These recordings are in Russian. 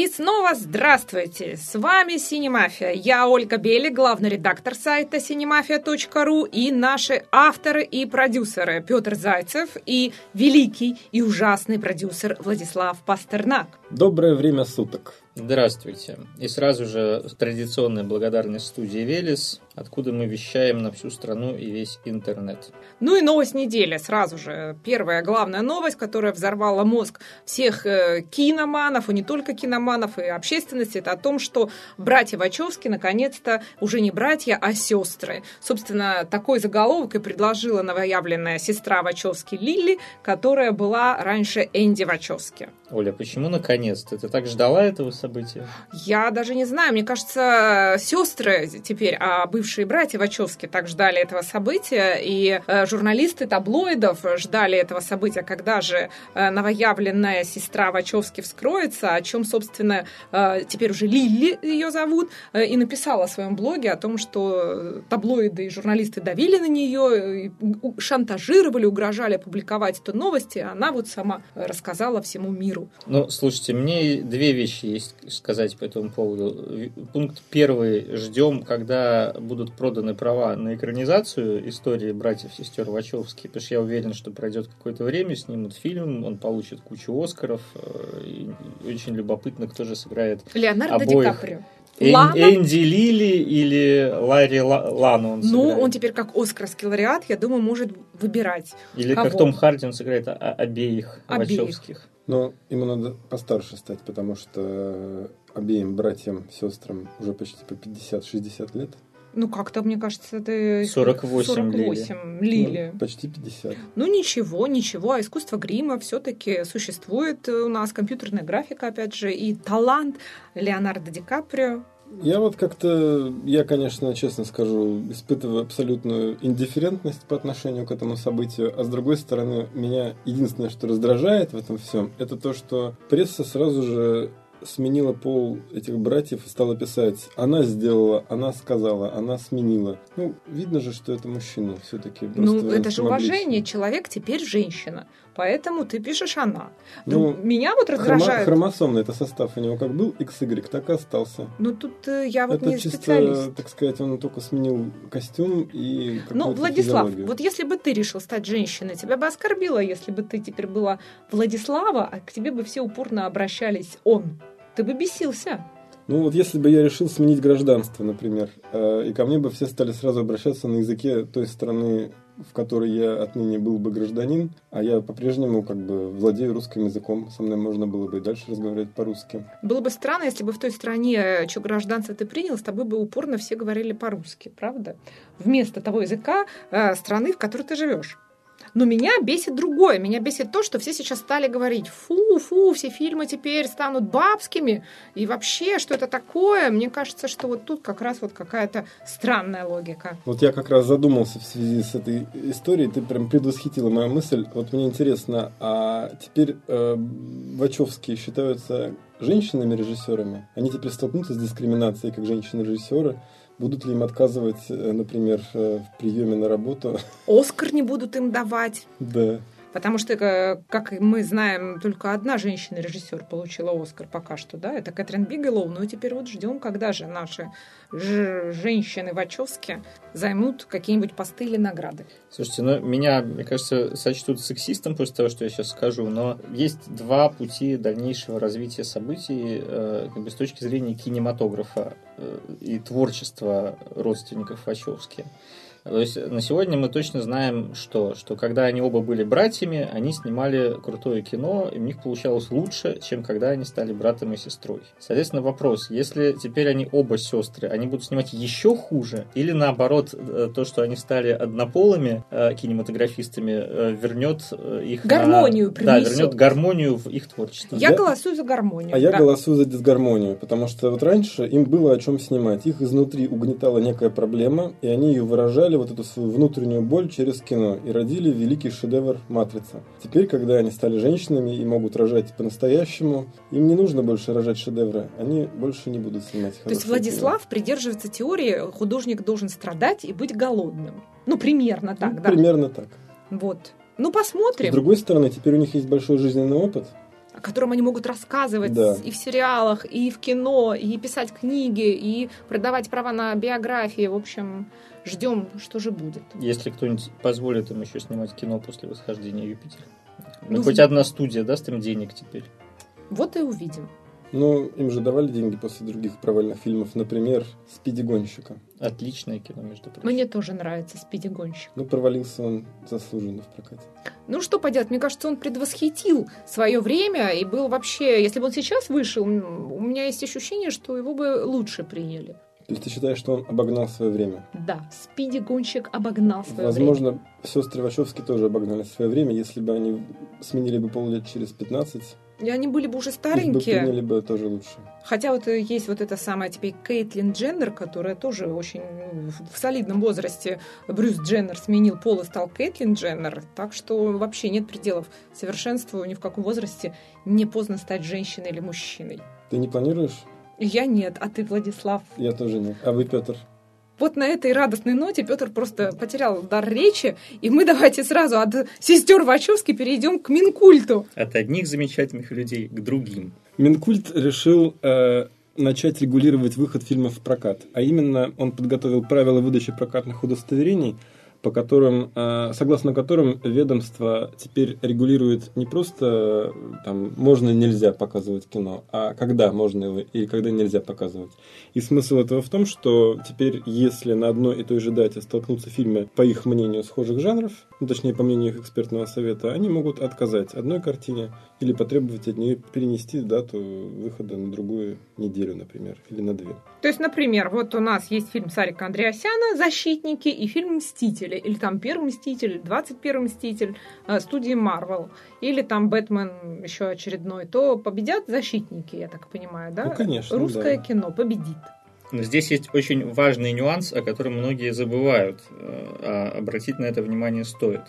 И снова здравствуйте! С вами Синемафия. Я Ольга Бели, главный редактор сайта cinemafia.ru и наши авторы и продюсеры Петр Зайцев и великий и ужасный продюсер Владислав Пастернак. Доброе время суток. Здравствуйте. И сразу же традиционная благодарность студии «Велес», откуда мы вещаем на всю страну и весь интернет. Ну и новость недели сразу же. Первая главная новость, которая взорвала мозг всех э, киноманов, и не только киноманов, и общественности, это о том, что братья Вачовски наконец-то уже не братья, а сестры. Собственно, такой заголовок и предложила новоявленная сестра Вачовски Лили, которая была раньше Энди Вачовски. Оля, почему наконец-то? Ты так ждала этого события? Я даже не знаю. Мне кажется, сестры теперь, а бывшие братья Вачовски так ждали этого события, и э, журналисты таблоидов ждали этого события, когда же э, новоявленная сестра Вачовски вскроется, о чем, собственно, э, теперь уже Лили ее зовут, и написала в своем блоге о том, что таблоиды и журналисты давили на нее, шантажировали, угрожали опубликовать эту новость, и она вот сама рассказала всему миру миру. Ну, слушайте, мне две вещи есть сказать по этому поводу. Пункт первый. Ждем, когда будут проданы права на экранизацию истории братьев-сестер Вачовски, потому что я уверен, что пройдет какое-то время, снимут фильм, он получит кучу Оскаров. Э, и очень любопытно, кто же сыграет Леонардо обоих. Ди Каприо. Лана? Энди Лили или Ларри Лану он Ну, он теперь как Оскарский лауреат, я думаю, может выбирать. Или кого. как Том Харди он сыграет обеих, обеих. Вачовских. Но ему надо постарше стать, потому что обеим братьям, сестрам уже почти по 50-60 лет. Ну, как-то, мне кажется, это 48, 48 Лили. Лили. Ну, почти 50. Ну, ничего, ничего. А искусство грима все-таки существует у нас. Компьютерная графика, опять же, и талант Леонардо Ди Каприо. Я вот как-то, я, конечно, честно скажу, испытываю абсолютную индифферентность по отношению к этому событию, а с другой стороны, меня единственное, что раздражает в этом всем, это то, что пресса сразу же сменила пол этих братьев и стала писать «она сделала», «она сказала», «она сменила». Ну, видно же, что это мужчина все-таки. Ну, это же уважение. Человек теперь женщина. Поэтому ты пишешь «она». Ну, ну Меня вот раздражает... Хромосомный это состав у него как был XY, так и остался. Ну, тут э, я вот это не чисто, специалист. так сказать, он только сменил костюм и Ну, Владислав, физиологию. вот если бы ты решил стать женщиной, тебя бы оскорбило, если бы ты теперь была Владислава, а к тебе бы все упорно обращались «он». Ты бы бесился. Ну вот если бы я решил сменить гражданство, например, э, и ко мне бы все стали сразу обращаться на языке той страны, в которой я отныне был бы гражданин, а я по-прежнему как бы владею русским языком, со мной можно было бы и дальше разговаривать по-русски. Было бы странно, если бы в той стране, что гражданство ты принял, с тобой бы упорно все говорили по-русски, правда? Вместо того языка э, страны, в которой ты живешь. Но меня бесит другое. Меня бесит то, что все сейчас стали говорить, фу, фу, все фильмы теперь станут бабскими. И вообще, что это такое? Мне кажется, что вот тут как раз вот какая-то странная логика. Вот я как раз задумался в связи с этой историей. Ты прям предвосхитила мою мысль. Вот мне интересно, а теперь э, Вачовские считаются женщинами-режиссерами? Они теперь столкнутся с дискриминацией как женщины-режиссеры? Будут ли им отказывать, э, например, э, в приеме на работу? Оскар не будут им давать. Да. Потому что, как мы знаем, только одна женщина-режиссер получила Оскар пока что, да, это Кэтрин Бигелоу. Ну и теперь вот ждем, когда же наши женщины Вачовски займут какие-нибудь посты или награды. Слушайте, ну меня, мне кажется, сочтут сексистом после того, что я сейчас скажу, но есть два пути дальнейшего развития событий э, как бы с точки зрения кинематографа э, и творчества родственников Вачовски. То есть на сегодня мы точно знаем, что, что когда они оба были братьями, они снимали крутое кино, и у них получалось лучше, чем когда они стали братом и сестрой. Соответственно, вопрос, если теперь они оба сестры, они будут снимать еще хуже, или наоборот, э, то, что они стали однополыми э, кинематографистами, э, вернет их гармонию на... Да, вернет гармонию в их творчество. Я, я голосую за гармонию. А да. я голосую за дисгармонию, потому что вот раньше им было о чем снимать. Их изнутри угнетала некая проблема, и они ее выражали выражали вот эту свою внутреннюю боль через кино и родили великий шедевр «Матрица». Теперь, когда они стали женщинами и могут рожать по-настоящему, им не нужно больше рожать шедевры, они больше не будут снимать То есть Владислав кино. придерживается теории, художник должен страдать и быть голодным. Ну, примерно так, ну, да? Примерно так. Вот. Ну, посмотрим. С другой стороны, теперь у них есть большой жизненный опыт, о котором они могут рассказывать Да. и в сериалах, и в кино, и писать книги, и продавать права на биографии. В общем, ждем, что же будет. Если кто-нибудь позволит им еще снимать кино после восхождения Юпитера. Ну, Ну, хоть в- одна студия даст им денег теперь. Вот и увидим. Ну, им же давали деньги после других провальных фильмов, например, «Спиди гонщика». Отличное кино, между прочим. Мне тоже нравится «Спиди-гонщик». Ну, провалился он заслуженно в прокате. Ну, что поделать, мне кажется, он предвосхитил свое время и был вообще... Если бы он сейчас вышел, у меня есть ощущение, что его бы лучше приняли. То есть ты считаешь, что он обогнал свое время? Да, «Спиди-гонщик» обогнал свое время. Возможно, сестры Вачовски тоже обогнали свое время, если бы они сменили бы пол лет через 15, И они были бы уже их бы старенькие. приняли бы тоже лучше. Хотя вот э, есть вот эта самая теперь Кейтлин Дженнер, которая тоже очень ну, в в солидном возрасте Брюс Дженнер сменил пол и стал Кейтлин Дженнер. Так что вообще нет пределов совершенству ни в каком возрасте. Не поздно стать женщиной или мужчиной. Ты не планируешь? Я нет, а ты, Владислав. Я тоже нет. А вы, Петр? Вот на этой радостной ноте Петр просто потерял дар речи, и мы давайте сразу от сестер Вачовски перейдем к Минкульту. От одних замечательных людей к другим. Минкульт решил э, начать регулировать выход фильмов в прокат. А именно, он подготовил правила выдачи прокатных удостоверений, по которым, э, согласно которым ведомство теперь регулирует не просто э, там можно нельзя показывать кино, а когда можно его и когда нельзя показывать. И смысл этого в том, что теперь, если на одной и той же дате столкнутся фильмы, по их мнению, схожих жанров, ну, точнее, по мнению их экспертного совета, они могут отказать одной картине или потребовать от нее перенести дату выхода на другую неделю, например, или на две. То есть, например, вот у нас есть фильм Сарика Андреасяна «Защитники» и фильм «Мстители», или там «Первый мститель», «21 мститель» э, студии Marvel, или там «Бэтмен» еще очередной, то победят «Защитники», я так понимаю, да? Ну, конечно, Русское да. кино победит. Но здесь есть очень важный нюанс, о котором многие забывают, э, а обратить на это внимание стоит.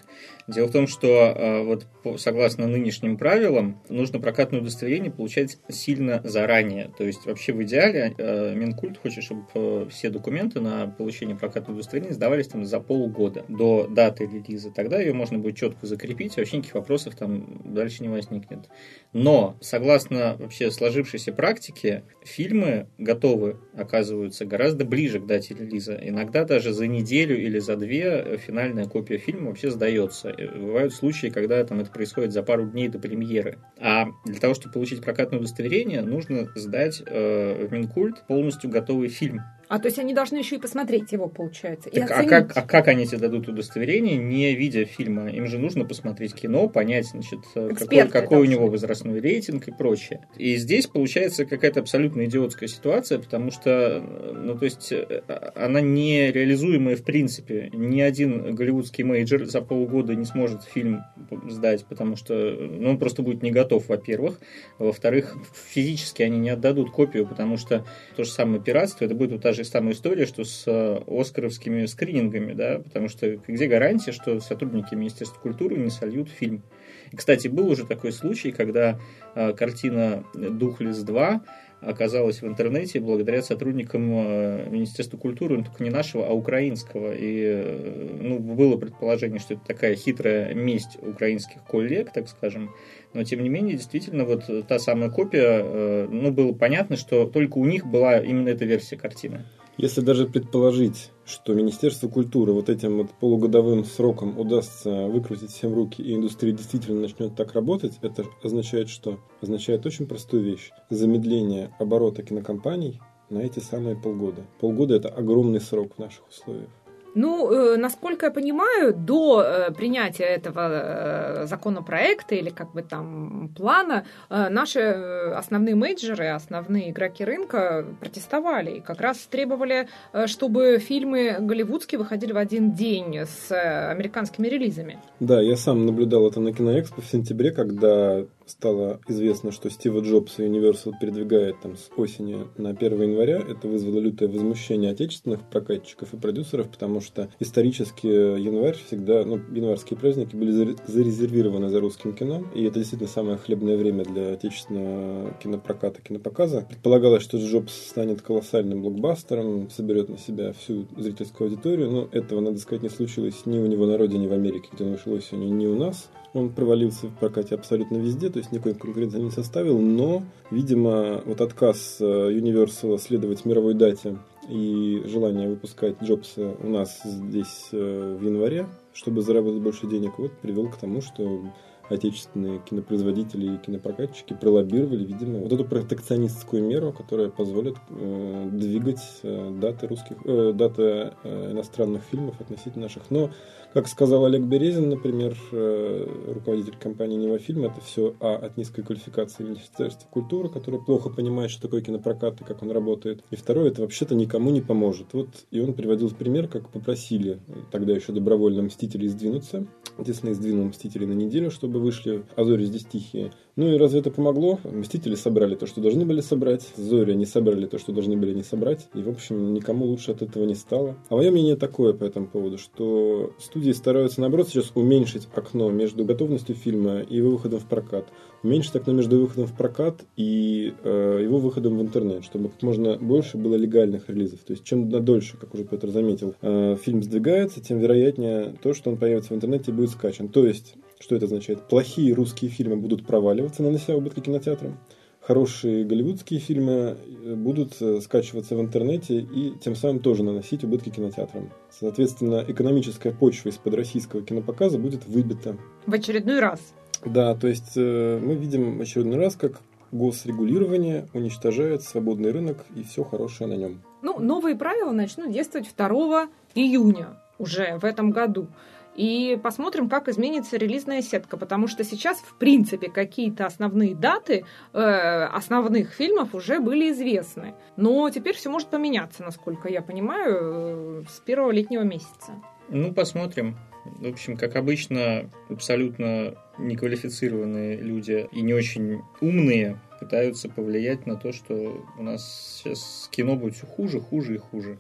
Дело в том, что э, вот согласно нынешним правилам нужно прокатное удостоверение получать сильно заранее. То есть вообще в идеале э, Минкульт хочет, чтобы э, все документы на получение прокатного удостоверения сдавались там за полгода до даты релиза. Тогда ее можно будет четко закрепить, вообще никаких вопросов там дальше не возникнет. Но, согласно вообще сложившейся практике, фильмы готовы, оказываются, гораздо ближе к дате релиза. Иногда даже за неделю или за две финальная копия фильма вообще сдается. И Бывают случаи, когда там это происходит за пару дней до премьеры. А для того, чтобы получить прокатное удостоверение, нужно сдать э, в Минкульт полностью готовый фильм. А то есть они должны еще и посмотреть его, получается, Так, а, как, а как они тебе дадут удостоверение, не видя фильма? Им же нужно посмотреть кино, понять, значит, э, какой, Эксперты какой у должны. него возрастной рейтинг и прочее. И здесь получается какая-то абсолютно идиотская ситуация, потому что, э, ну, то есть, э, она нереализуемая в принципе. Ни один голливудский major за полгода не сможет фильм сдать, потому что ну, он просто будет не готов, во-первых. Во-вторых, физически они не отдадут копию, потому что то же самое пиратство, это будет та же самая история, что с э, оскаровскими скринингами, да, потому что где гарантия, что сотрудники Министерства культуры не сольют фильм. И, кстати, был уже такой случай, когда э, картина «Духлес 2» оказалась в интернете благодаря сотрудникам э, Министерства культуры, ну, только не нашего, а украинского. И э, ну, было предположение, что это такая хитрая месть украинских коллег, так скажем. Но, тем не менее, действительно, вот та самая копия, э, ну, было понятно, что только у них была именно эта версия картины. Если даже предположить, что Министерство культуры вот этим вот полугодовым сроком удастся выкрутить всем руки, и индустрия действительно начнет так работать, это означает что? Означает очень простую вещь. Замедление оборота кинокомпаний на эти самые полгода. Полгода – это огромный срок в наших условиях. Ну, э, насколько я понимаю, до э, принятия этого э, законопроекта или как бы там плана наши основные менеджеры, основные игроки рынка протестовали и как раз требовали, чтобы фильмы голливудские выходили в один день с американскими релизами. Да, я сам наблюдал это на Киноэкспо в сентябре, когда стало известно, что Стива Джобса Universal передвигает там с осени на 1 января. Это вызвало лютое возмущение отечественных прокатчиков и продюсеров, потому что исторически январь всегда, ну, январские праздники были заре- зарезервированы за русским кино, и это действительно самое хлебное время для отечественного кинопроката, кинопоказа. Предполагалось, что Джобс станет колоссальным блокбастером, соберет на себя всю зрительскую аудиторию, но этого, надо сказать, не случилось ни у него на родине в Америке, где он вышел осенью, ни у нас. Он провалился в прокате абсолютно везде, то есть никакой конкуренции не составил, но, видимо, вот отказ э, Universal следовать мировой дате и желание выпускать Джобса у нас здесь э, в январе, чтобы заработать больше денег, вот привел к тому, что отечественные кинопроизводители и кинопрокатчики пролоббировали, видимо, вот эту протекционистскую меру, которая позволит э, двигать э, даты русских, э, даты э, иностранных фильмов относительно наших. Но как сказал Олег Березин, например, э, руководитель компании «Невофильм», это все, а, от низкой квалификации Министерства культуры, которое плохо понимает, что такое кинопрокат и как он работает. И второе, это вообще-то никому не поможет. Вот, и он приводил пример, как попросили тогда еще добровольно «Мстителей» сдвинуться. Дисней сдвинул «Мстителей» на неделю, чтобы вышли «А зори здесь тихие». Ну и разве это помогло? Мстители собрали то, что должны были собрать. Зори не собрали то, что должны были не собрать. И, в общем, никому лучше от этого не стало. А мое мнение такое по этому поводу, что студии стараются, наоборот, сейчас уменьшить окно между готовностью фильма и его выходом в прокат. Уменьшить окно между выходом в прокат и э, его выходом в интернет, чтобы как можно больше было легальных релизов. То есть, чем дольше, как уже Петр заметил, э, фильм сдвигается, тем вероятнее то, что он появится в интернете, будет скачан. То есть, что это означает? Плохие русские фильмы будут проваливаться, нанося убытки кинотеатрам. Хорошие голливудские фильмы э, будут э, скачиваться в интернете и тем самым тоже наносить убытки кинотеатрам. Соответственно, экономическая почва из-под российского кинопоказа будет выбита. В очередной раз. Да, то есть э, мы видим в очередной раз, как госрегулирование уничтожает свободный рынок и все хорошее на нем. Ну, новые правила начнут действовать 2 июня уже в этом году. И посмотрим, как изменится релизная сетка, потому что сейчас, в принципе, какие-то основные даты э, основных фильмов уже были известны. Но теперь все может поменяться, насколько я понимаю, э, с первого летнего месяца. Ну, посмотрим. В общем, как обычно, абсолютно неквалифицированные люди и не очень умные пытаются повлиять на то, что у нас сейчас кино будет все хуже, хуже и хуже.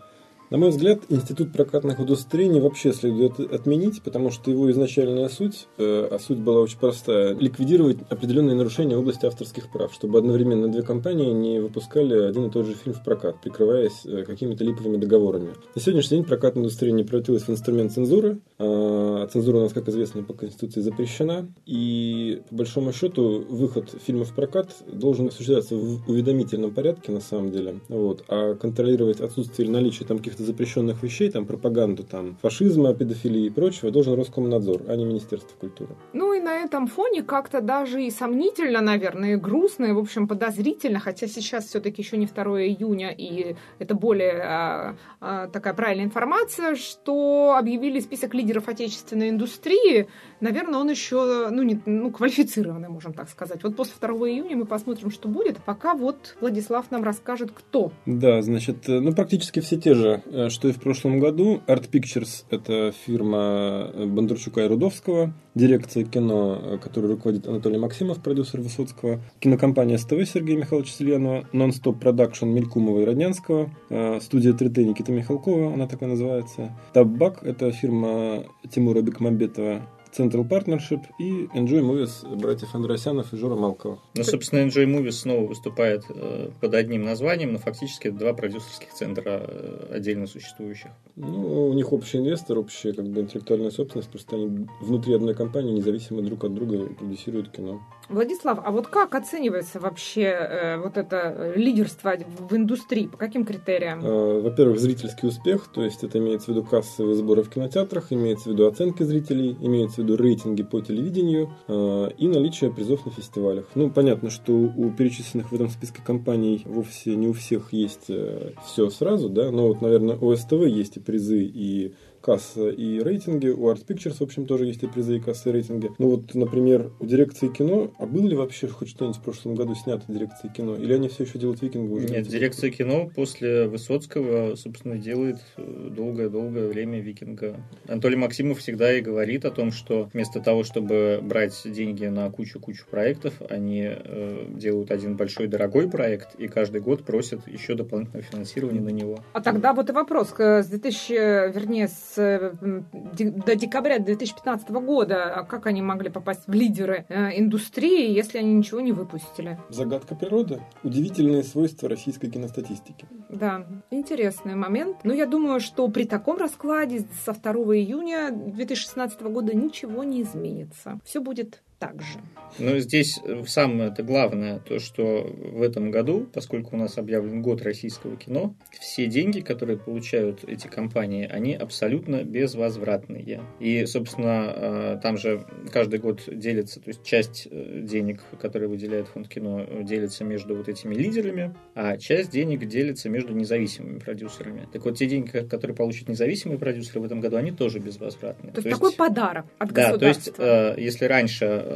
На мой взгляд, институт прокатных удостоверений вообще следует отменить, потому что его изначальная суть, э, а суть была очень простая, ликвидировать определенные нарушения в области авторских прав, чтобы одновременно две компании не выпускали один и тот же фильм в прокат, прикрываясь э, какими-то липовыми договорами. На сегодняшний день прокатное удостоверение превратилось в инструмент цензуры, а цензура у нас, как известно, по Конституции запрещена, и по большому счету выход фильма в прокат должен осуществляться в уведомительном порядке на самом деле, вот, а контролировать отсутствие или наличие там каких-то запрещенных вещей, там пропаганду там фашизма, педофилии и прочего, должен Роскомнадзор, а не Министерство культуры. Ну и на этом фоне как-то даже и сомнительно, наверное, и грустно, и, в общем, подозрительно, хотя сейчас все-таки еще не 2 июня, и это более а, а, такая правильная информация, что объявили список лидеров отечественной индустрии, наверное, он еще, ну, не, ну, квалифицированный, можем так сказать. Вот после 2 июня мы посмотрим, что будет, пока вот Владислав нам расскажет, кто. Да, значит, э, ну, практически все те же что и в прошлом году. Art Pictures – это фирма Бондарчука и Рудовского, дирекция кино, э, которую руководит Анатолий Максимов, продюсер Высоцкого, кинокомпания СТВ Сергея Михайловича Сильянова, Non-Stop Production Мелькумова и Роднянского, э, студия 3T Никита Михалкова, она такая называется. Табак – это фирма Тимура Бекмамбетова, Central Partnership и Enjoy Movies братьев Андросянов и Жора Малкова. Ну, собственно, Enjoy Movies снова выступает э, под одним названием, но фактически это два продюсерских центра э, отдельно существующих. Ну, у них общий инвестор, общая как бы интеллектуальная собственность, просто они внутри одной компании независимо друг от друга продюсируют кино. Владислав, а вот как оценивается вообще э, вот это лидерство в индустрии? По каким критериям? Э, во-первых, зрительский успех, то есть это имеется в виду кассовые сборы в кинотеатрах, имеется в виду оценки зрителей, имеется в виду рейтинги по телевидению э, и наличие призов на фестивалях. Ну, понятно, что у перечисленных в этом списке компаний вовсе не у всех есть э, все сразу, да, но вот, наверное, у СТВ есть и призы, и касса и рейтинги. У Art Pictures, в общем, тоже есть и призы, и кассы, и рейтинги. Ну вот, например, у дирекции кино, а было ли вообще хоть что-нибудь в прошлом году снято дирекции кино? Или они все еще делают викинга уже? Нет, дирекция кино после Высоцкого, собственно, делает э, долгое-долгое время викинга. Анатолий Максимов всегда и говорит о том, что вместо того, чтобы брать деньги на кучу-кучу проектов, они э, делают один большой дорогой проект и каждый год просят еще дополнительного финансирования на него. А тогда вот и вопрос. С 2000, вернее, с с, до декабря 2015 года. А как они могли попасть в лидеры э, индустрии, если они ничего не выпустили? Загадка природы. Удивительные свойства российской киностатистики. Да, интересный момент. Но я думаю, что при таком раскладе со 2 июня 2016 года ничего не изменится. Все будет так же. Но здесь э, самое это главное, то, что в этом году, поскольку у нас объявлен год российского кино, все деньги, которые получают эти компании, они абсолютно безвозвратные. И, собственно, э, там же каждый год делится, то есть часть э, денег, которые выделяет фонд кино, делится между вот этими лидерами, а часть денег делится между независимыми продюсерами. Так вот, те деньги, которые получат независимые продюсеры в этом году, они тоже безвозвратные. То, то есть такой подарок от да, государства. то есть, если раньше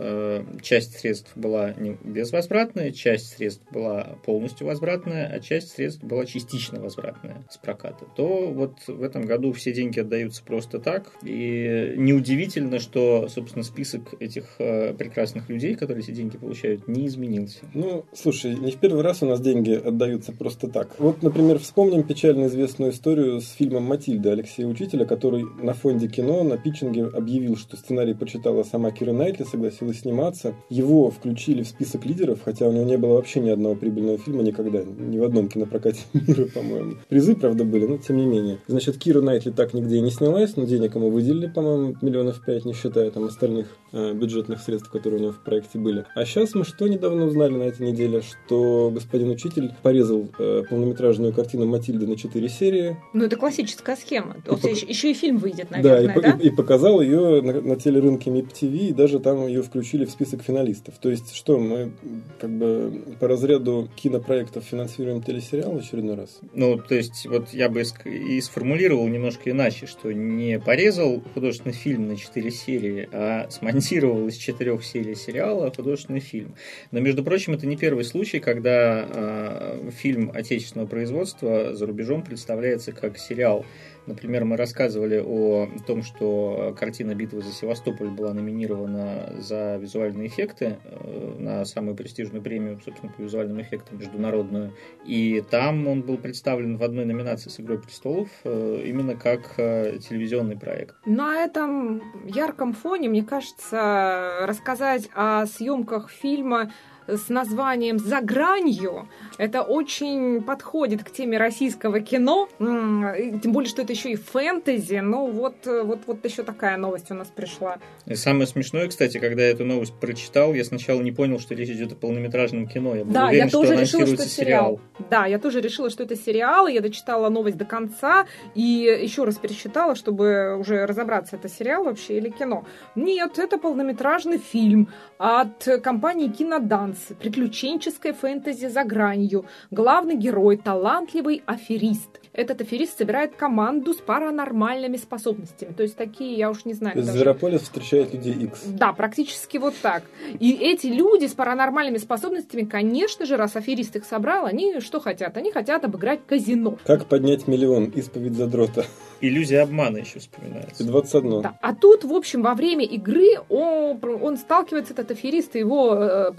часть средств была безвозвратная, часть средств была полностью возвратная, а часть средств была частично возвратная с проката, то вот в этом году все деньги отдаются просто так. И неудивительно, что, собственно, список этих э, прекрасных людей, которые эти деньги получают, не изменился. Ну, слушай, не в первый раз у нас деньги отдаются просто так. Вот, например, вспомним печально известную историю с фильмом «Матильда» Алексея Учителя, который на фонде кино на питчинге объявил, что сценарий прочитала сама Кира Найтли, согласилась согласилась сниматься. Его включили в список лидеров, хотя у него не было вообще ни одного прибыльного фильма никогда, ни в одном кинопрокате мира, по-моему. Призы, правда, были, но тем не менее. Значит, Кира Найтли так нигде и не снялась, но денег ему выделили, по-моему, миллионов пять, не считая там остальных бюджетных средств, которые у него в проекте были. А сейчас мы что недавно узнали на этой неделе, что господин учитель порезал э, полнометражную картину Матильды на четыре серии. Ну, это классическая схема. И пок... еще и фильм выйдет, наверное, да? И, да? и, и показал ее на, на телерынке ТВ, и даже там ее включили в список финалистов. То есть что, мы как бы по разряду кинопроектов финансируем телесериал в очередной раз? Ну, то есть вот я бы и сформулировал немножко иначе, что не порезал художественный фильм на четыре серии, а смонтировал из четырех серий сериала художественный фильм. Но, между прочим, это не первый случай, когда э, фильм отечественного производства за рубежом представляется как сериал Например, мы рассказывали о том, что картина «Битвы за Севастополь» была номинирована за визуальные эффекты э, на самую престижную премию, собственно, по визуальным эффектам международную. И там он был представлен в одной номинации с «Игрой престолов» э, именно как э, телевизионный проект. На этом ярком фоне, мне кажется, рассказать о съемках фильма с названием «За гранью». Это очень подходит к теме российского кино, тем более, что это еще и фэнтези. Ну, вот, вот, вот еще такая новость у нас пришла. И самое смешное, кстати, когда я эту новость прочитал, я сначала не понял, что речь идет о полнометражном кино. Я был да, уверен, я тоже что решила, что это сериал. Да, я тоже решила, что это сериал, я дочитала новость до конца и еще раз пересчитала, чтобы уже разобраться, это сериал вообще или кино. Нет, это полнометражный фильм от компании «Киноданс». Приключенческое фэнтези за гранью. Главный герой – талантливый аферист. Этот аферист собирает команду с паранормальными способностями. То есть такие, я уж не знаю. То есть даже... Зверополис встречает людей X. Да, практически вот так. И эти люди с паранормальными способностями, конечно же, раз аферист их собрал, они что хотят? Они хотят обыграть казино. Как поднять миллион? Исповедь задрота. Иллюзия обмана еще вспоминается. 21. Да. А тут, в общем, во время игры он, он сталкивается, этот аферист и его э,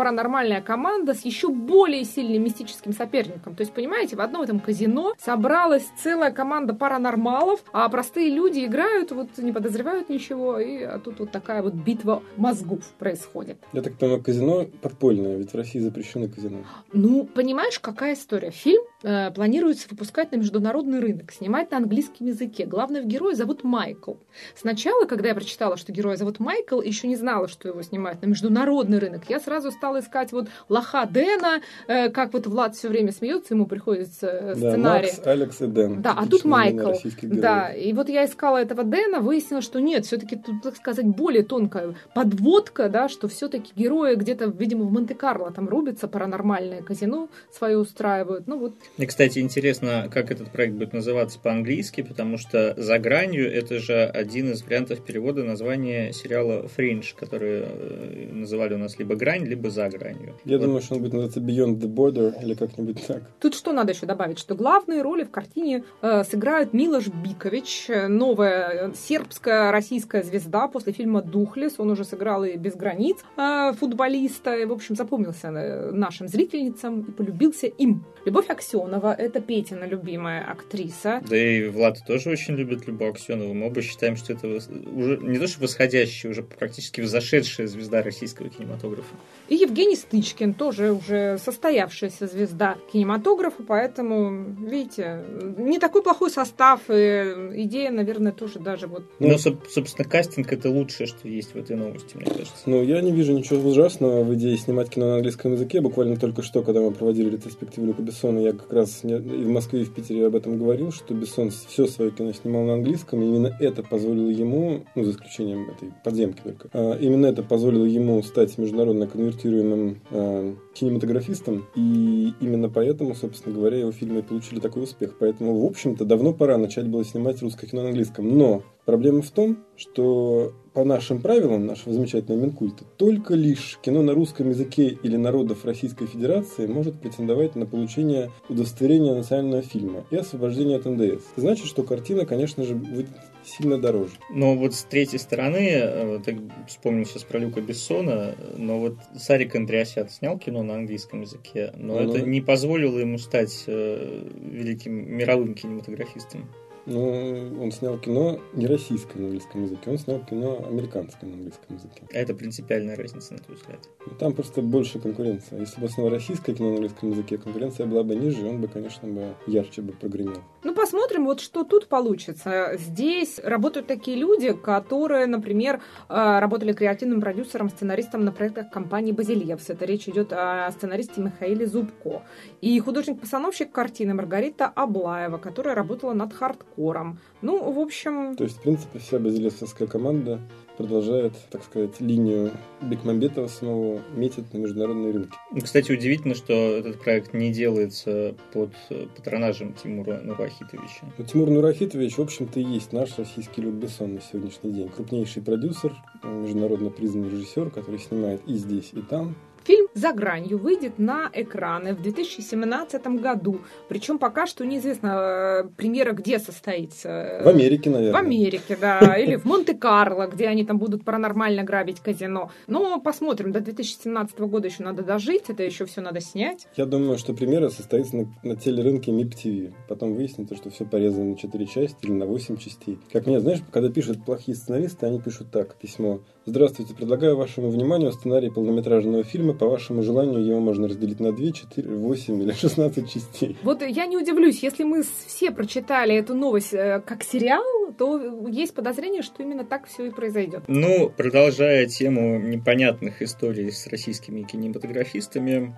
паранормальная команда, с еще более сильным мистическим соперником. То есть, понимаете, в одном этом казино собралась целая команда паранормалов, а простые люди играют, вот не подозревают ничего, и а тут вот такая вот битва мозгов происходит. Я так понимаю, казино подпольное, ведь в России запрещены казино. Ну, понимаешь, какая история? Фильм э, планируется выпускать на международный рынок, снимать на английском языке главного героя зовут Майкл. Сначала, когда я прочитала, что героя зовут Майкл, еще не знала, что его снимают на международный рынок, я сразу стала искать вот лоха Дэна, э, как вот Влад все время смеется, ему приходится э, сценарий. Да, Макс, Алекс и Дэн. Да, а тут Майкл. Да, и вот я искала этого Дэна, выяснила, что нет, все-таки тут, так сказать, более тонкая подводка, да, что все-таки герои где-то, видимо, в Монте-Карло там рубятся, паранормальное казино свое устраивают. Ну вот. И, кстати, интересно, как этот проект будет называться по-английски, потому что «За гранью» — это же один из вариантов перевода названия сериала «Фриндж», который э, называли у нас либо «Грань», либо «За гранью». Я вот. думаю, что он будет называться «Beyond the Border» или как-нибудь так. Тут что надо еще добавить? Что главные роли в картине э, сыграют Милош Бикович, новая сербская российская звезда после фильма «Духлес». Он уже сыграл и «Без границ» э, футболиста. И, в общем, запомнился э, нашим зрительницам и полюбился им. Любовь Аксенова. Это Петина любимая актриса. Да и Влад тоже очень любит Любу Аксенову. Мы оба считаем, что это уже не то что восходящая, уже практически взошедшая звезда российского кинематографа. И Евгений Стычкин тоже уже состоявшаяся звезда кинематографа, поэтому, видите, не такой плохой состав, и идея, наверное, тоже даже вот... Ну, Но, собственно, кастинг это лучшее, что есть в этой новости, мне кажется. Ну, я не вижу ничего ужасного в идее снимать кино на английском языке. Буквально только что, когда мы проводили ретроспективу Люка Бессона, я как раз и в Москве, и в Питере об этом говорил, что Бессон все свое кино снимал на английском, и именно это позволило ему, ну, за исключением этой подземки только, а, именно это позволило ему стать международно конвертируемым а, кинематографистом, и именно поэтому, собственно говоря, его фильмы получили такой успех. Поэтому, в общем-то, давно пора начать было снимать русское кино на английском. Но проблема в том, что по нашим правилам нашего замечательного Минкульта, только лишь кино на русском языке или народов Российской Федерации может претендовать на получение удостоверения национального фильма и освобождение от НДС. Значит, что картина, конечно же, будет сильно дороже. Но вот с третьей стороны, э, ты вспомнил сейчас про Люка Бессона, но вот Сарик Андреасян снял кино на английском языке, но ну, это ну. не позволило ему стать э, великим мировым кинематографистом. Ну, он снял кино не российское на английском языке, он снял кино американское на английском языке. А это принципиальная разница, на твой взгляд? Ну, там просто больше конкуренция. Если бы он снял российское кино на английском языке, конкуренция была бы ниже, и он бы, конечно, бы ярче бы прогремел. Ну, посмотрим, вот что тут получится. Здесь работают такие люди, которые, например, э, работали креативным продюсером, сценаристом на проектах компании «Базильевс». Это речь идет о сценаристе Михаиле Зубко. И художник-постановщик картины Маргарита Аблаева, которая работала над «Хардкор» хором. Ну, в общем... То есть, в принципе, вся базилевская команда продолжает, так сказать, линию Бекмамбетова самого метит на международные рынки. Ну, кстати, удивительно, что этот проект не делается под патронажем Тимура Нурахитовича. Ну, Тимур Нурахитович, в общем-то, и есть наш российский Люк Бессон на сегодняшний день. Крупнейший продюсер, международно признанный режиссер, который снимает и здесь, и там. Фильм «За гранью» выйдет на экраны в 2017 году. Причем пока что неизвестно э, премьера где состоится. В Америке, наверное. В Америке, да. Или в Монте-Карло, где они там будут паранормально грабить казино. Но посмотрим. До 2017 года еще надо дожить. Это еще все надо снять. Я думаю, что премьера состоится на, на телерынке МИП ТВ. Потом выяснится, что все порезано на 4 части или на 8 частей. Как мне, знаешь, когда пишут плохие сценаристы, они пишут так, письмо. Здравствуйте, предлагаю вашему вниманию сценарий полнометражного фильма. По вашему желанию его можно разделить на 2, 4, 8 или 16 частей. Вот я не удивлюсь, если мы все прочитали эту новость э, как сериал, то есть подозрение, что именно так все и произойдет. Ну, продолжая тему непонятных историй с российскими кинематографистами,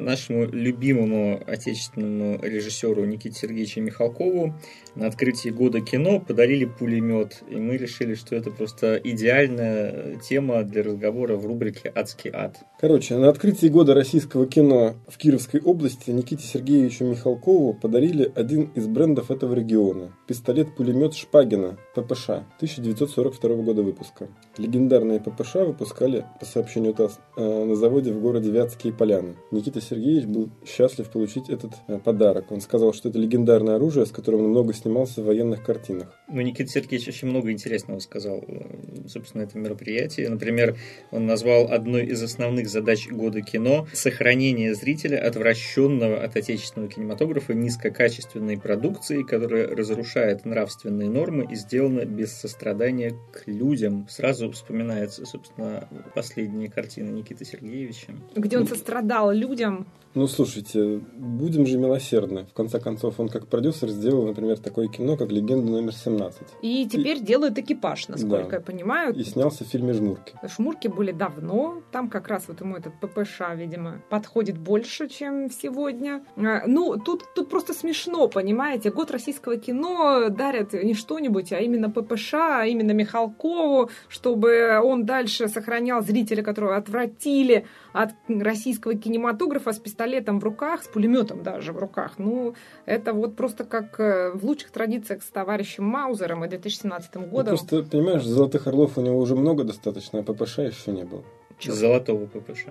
нашему любимому отечественному режиссеру Никите Сергеевичу Михалкову на открытии года кино подарили пулемет, и мы решили, что это просто идеальная тема для разговора в рубрике «Адский ад». Короче, на открытии года российского кино в Кировской области Никите Сергеевичу Михалкову подарили один из брендов этого региона – пистолет-пулемет Шпагина ППШ 1942 года выпуска. Легендарные ППШ выпускали, по сообщению ТАСС, э, на заводе в городе Вятские Поляны. Никита Сергеевич был счастлив получить этот э, подарок. Он сказал, что это легендарное оружие, с которым он много снимался в военных картинах. Ну, Никита Сергеевич очень много интересного сказал, э, собственно, на этом мероприятии. Например, он назвал одной из основных задач года кино сохранение зрителя, отвращенного от отечественного кинематографа низкокачественной продукции, которая разрушает нравственные нормы и сделана без сострадания к людям. Сразу вспоминается, собственно, последняя картина Никиты Сергеевича. Где он сострадал людям. Ну, слушайте, будем же милосердны. В конце концов, он как продюсер сделал, например, такое кино, как «Легенда номер 17». И теперь и... делает экипаж, насколько да. я понимаю. И снялся в фильме «Жмурки». «Жмурки» были давно. Там как раз вот ему этот ППШ, видимо, подходит больше, чем сегодня. А, ну, тут, тут просто смешно, понимаете? Год российского кино дарят не что-нибудь, а именно ППШ, а именно Михалкову, чтобы он дальше сохранял зрителя, которого отвратили от российского кинематографа с пистолетом в руках, с пулеметом даже в руках. Ну, это вот просто как э, в лучших традициях с товарищем Маузером и 2017 годом. Ну, просто, понимаешь, Золотых Орлов у него уже много достаточно, а ППШ еще не было. Чего? Золотого ППШ.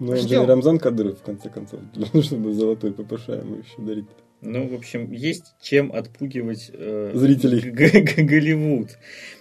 Ну, он же не Рамзан Кадыров, в конце концов. Чтобы золотой ППШ ему еще дарить. Ну, в общем, есть чем отпугивать э, зрителей Голливуд.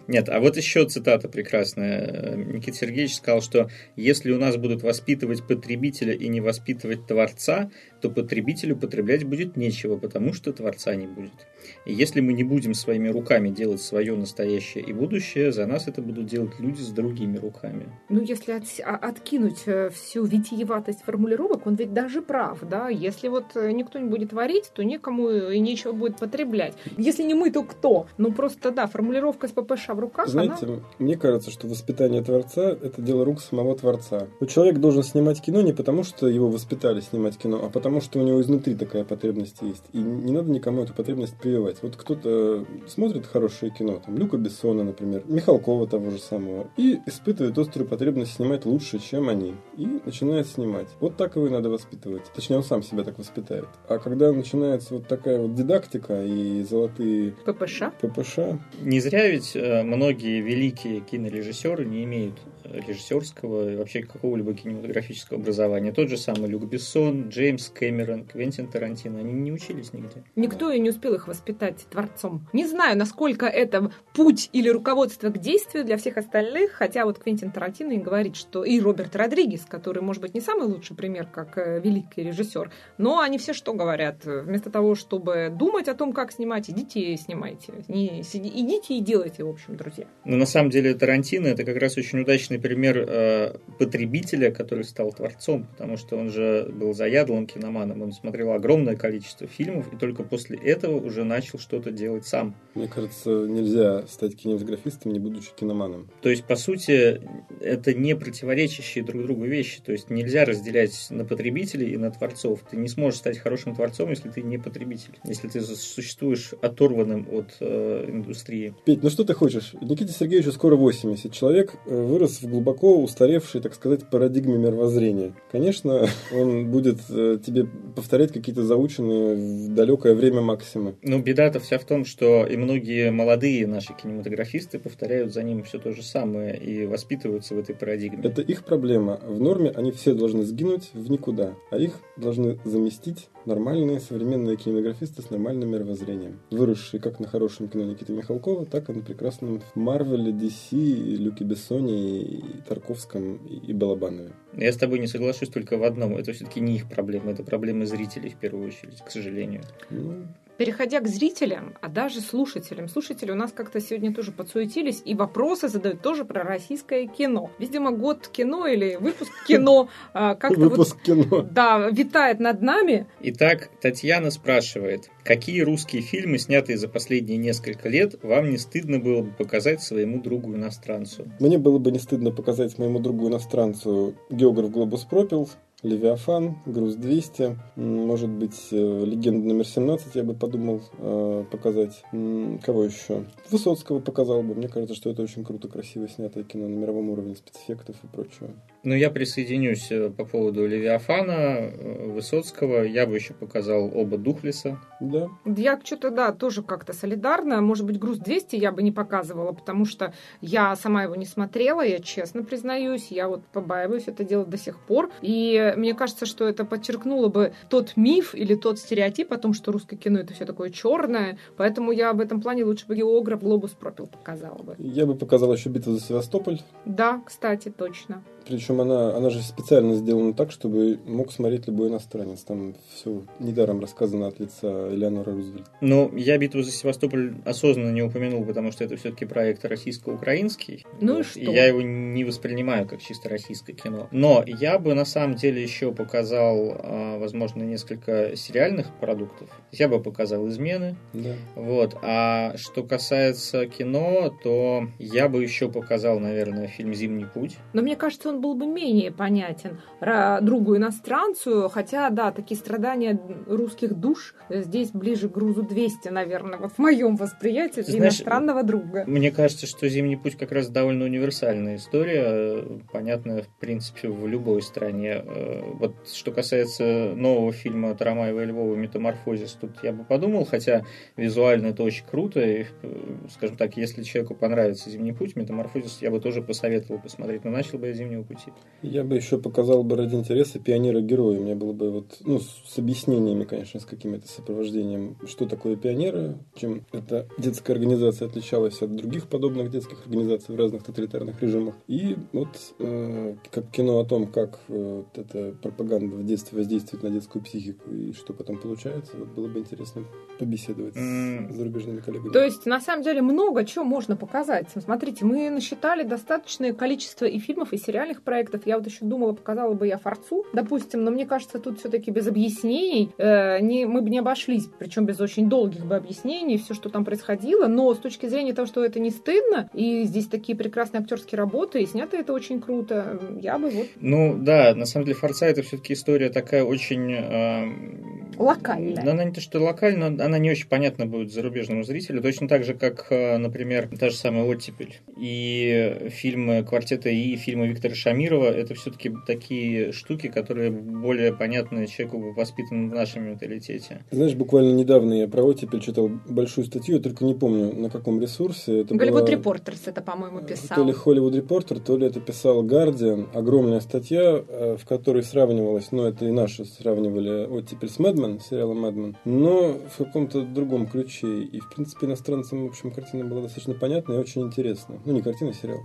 Нет, а вот еще цитата прекрасная. Никита Сергеевич сказал, что если у нас будут воспитывать потребителя и не воспитывать творца, то потребителю потреблять будет нечего, потому что творца не будет. И если мы не будем своими руками делать свое настоящее и будущее, за нас это будут делать люди с другими руками. Ну, если от, а, откинуть э, всю витиеватость формулировок, он ведь даже прав, да? Если вот э, никто не будет творить, то никому и нечего будет потреблять. Если не мы, то кто? Ну, просто, да, формулировка с ППШ в руках, Знаете, она... мне кажется, что воспитание Творца – это дело рук самого Творца. Но человек должен снимать кино не потому, что его воспитали снимать кино, а потому, что у него изнутри такая потребность есть. И не надо никому эту потребность прививать. Вот кто-то смотрит хорошее кино, там, Люка Бессона, например, Михалкова того же самого, и испытывает острую потребность снимать лучше, чем они. И начинает снимать. Вот так его и надо воспитывать. Точнее, он сам себя так воспитает. А когда начинается вот такая вот дидактика и золотые ППШ? ППШ, Не зря ведь э, многие великие кинорежиссеры не имеют э, режиссерского и вообще какого-либо кинематографического образования. Тот же самый Люк Бессон, Джеймс Кэмерон, Квентин Тарантино, они не учились нигде. Никто и не успел их воспитать творцом. Не знаю, насколько это путь или руководство к действию для всех остальных, хотя вот Квентин Тарантино и говорит, что и Роберт Родригес, который, может быть, не самый лучший пример, как э, великий режиссер, но они все что говорят? Вместо того, чтобы думать о том, как снимать, идите и снимайте. Не, сиди- идите и делайте, в общем, друзья. Но на самом деле Тарантино это как раз очень удачный пример э, потребителя, который стал творцом, потому что он же был заядлым киноманом, он смотрел огромное количество фильмов и только после этого уже начал что-то делать сам. мне кажется, нельзя стать кинематографистом, не будучи киноманом. То есть, по сути, это не противоречащие друг другу вещи. То есть нельзя разделять на потребителей и на творцов. Ты не сможешь стать хорошим творцом, если ты не потребитель. Если ты существуешь оторванным от э, индустрии. Петь, ну что ты хочешь? Никите Сергеевичу скоро 80. Человек э, вырос в глубоко устаревшей, так сказать, парадигме мировоззрения. Конечно, он будет э, тебе повторять какие-то заученные в далекое время максимы. Но беда-то вся в том, что и многие молодые наши кинематографисты повторяют за ним все то же самое и воспитываются в этой парадигме. Это их проблема. В норме они все должны сгинуть в никуда, а их должны заместить нормальные современные кинематографисты с нормальным мировоззрением. Выросшие как на хорошем кино Никиты Михалкова, так и на прекрасном Марвеле, DC, Люке Бессоне, и Тарковском и Балабанове. Я с тобой не соглашусь только в одном. Это все-таки не их проблема, это проблемы зрителей в первую очередь, к сожалению. Ну, Переходя к зрителям, а даже слушателям. Слушатели у нас как-то сегодня тоже подсуетились и вопросы задают тоже про российское кино. Видимо, год кино или выпуск кино а, как-то вот, выпуск кино. да, витает над нами. Итак, Татьяна спрашивает, какие русские фильмы, снятые за последние несколько лет, вам не стыдно было бы показать своему другу-иностранцу? Мне было бы не стыдно показать моему другу иностранцу географ Глобус пропил, Левиафан, Груз 200, м, может быть, э, Легенда номер 17 я бы подумал э, показать. Кого еще? Высоцкого показал бы. Мне кажется, что это очень круто, красиво снятое кино на мировом уровне спецэффектов и прочего. Ну, я присоединюсь э, по поводу Левиафана, Высоцкого. Я бы еще показал оба Духлеса. Да. Я что-то, да, тоже как-то солидарна. Может быть, груз 200 я бы не показывала, потому что я сама его не смотрела, я честно признаюсь. Я вот побаиваюсь это делать до сих пор. И мне кажется, что это подчеркнуло бы тот миф или тот стереотип о том, что русское кино это все такое черное. Поэтому я в этом плане лучше бы географ Глобус пропил показала бы. Я бы показал еще битву за Севастополь. Да, кстати, точно. Причем она, она же специально сделана так, чтобы мог смотреть любой иностранец. Там все недаром рассказано от лица Элеонора Рузвельт. Но я битву за Севастополь осознанно не упомянул, потому что это все-таки проект российско-украинский. Ну и что? я его не воспринимаю как чисто российское кино. Но я бы на самом деле еще показал, а, возможно, несколько сериальных продуктов. Я бы показал «Измены». Да. Вот. А что касается кино, то я бы еще показал, наверное, фильм «Зимний путь». Но мне кажется, он был бы менее понятен другу иностранцу, хотя, да, такие страдания русских душ здесь ближе к грузу 200, наверное, вот в моем восприятии Ты знаешь, иностранного друга. Мне кажется, что «Зимний путь» как раз довольно универсальная история, э, понятная, в принципе, в любой стране. Э, Вот что касается нового фильма Тарамаева и Львова «Метаморфозис», тут я бы подумал, хотя визуально это очень круто, и, э, скажем так, если человеку понравится «Зимний путь», «Метаморфозис» я бы тоже посоветовал посмотреть, но начал бы я «Зимнего обратного пути. Я бы еще показал бы ради интереса пионера-героя. Мне было бы вот, ну, с объяснениями, конечно, с каким-то сопровождением, что такое пионеры, чем эта детская организация отличалась от других подобных детских организаций в разных тоталитарных режимах. И вот э, как кино о том, как э, вот эта пропаганда в детстве воздействует на детскую психику и что потом получается, вот было бы интересно побеседовать mm. с зарубежными коллегами. То есть, на самом деле, много чего можно показать. Смотрите, мы насчитали достаточное количество и фильмов, и сериальных проектов. Я вот еще думала, показала бы я Форцу, допустим, но мне кажется, тут все-таки без объяснений э, не, мы бы не обошлись, причем без очень долгих бы объяснений, все, что там происходило. Но с точки зрения того, что это не стыдно, и здесь такие прекрасные актерские работы, и снято это очень круто, я бы вот... Ну, да, на самом деле Форца это все-таки история такая очень... Э, локальная. Она не то, что локальная, но она не очень понятна будет зарубежному зрителю. Точно так же, как, э, например, та же самая «Оттепель». И фильмы «Квартета И», фильмы Виктора Шамирова — это все-таки такие штуки, которые более понятны человеку, воспитанному в нашем менталитете. Знаешь, буквально недавно я про «Оттепель» читал большую статью, я только не помню, на каком ресурсе. Это Голливуд была... Репортерс это, по-моему, писал. То ли Холливуд Репортер, то ли это писал Гардиан. Огромная статья, э, в которой сравнивалась, ну, это и наши сравнивали «Оттепель» с «Мэдмен», сериалом «Мэдмен», но в каком-то другом ключе. И, в принципе, иностранцам, в общем, картина была достаточно понятна и очень интересна. Ну, не картина, а сериал.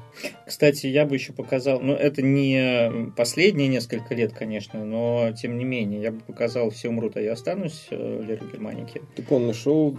Кстати, я бы еще показал, ну, это не последние несколько лет, конечно, но, тем не менее, я бы показал «Все умрут, а я останусь» э, Леры Германики. Так он нашел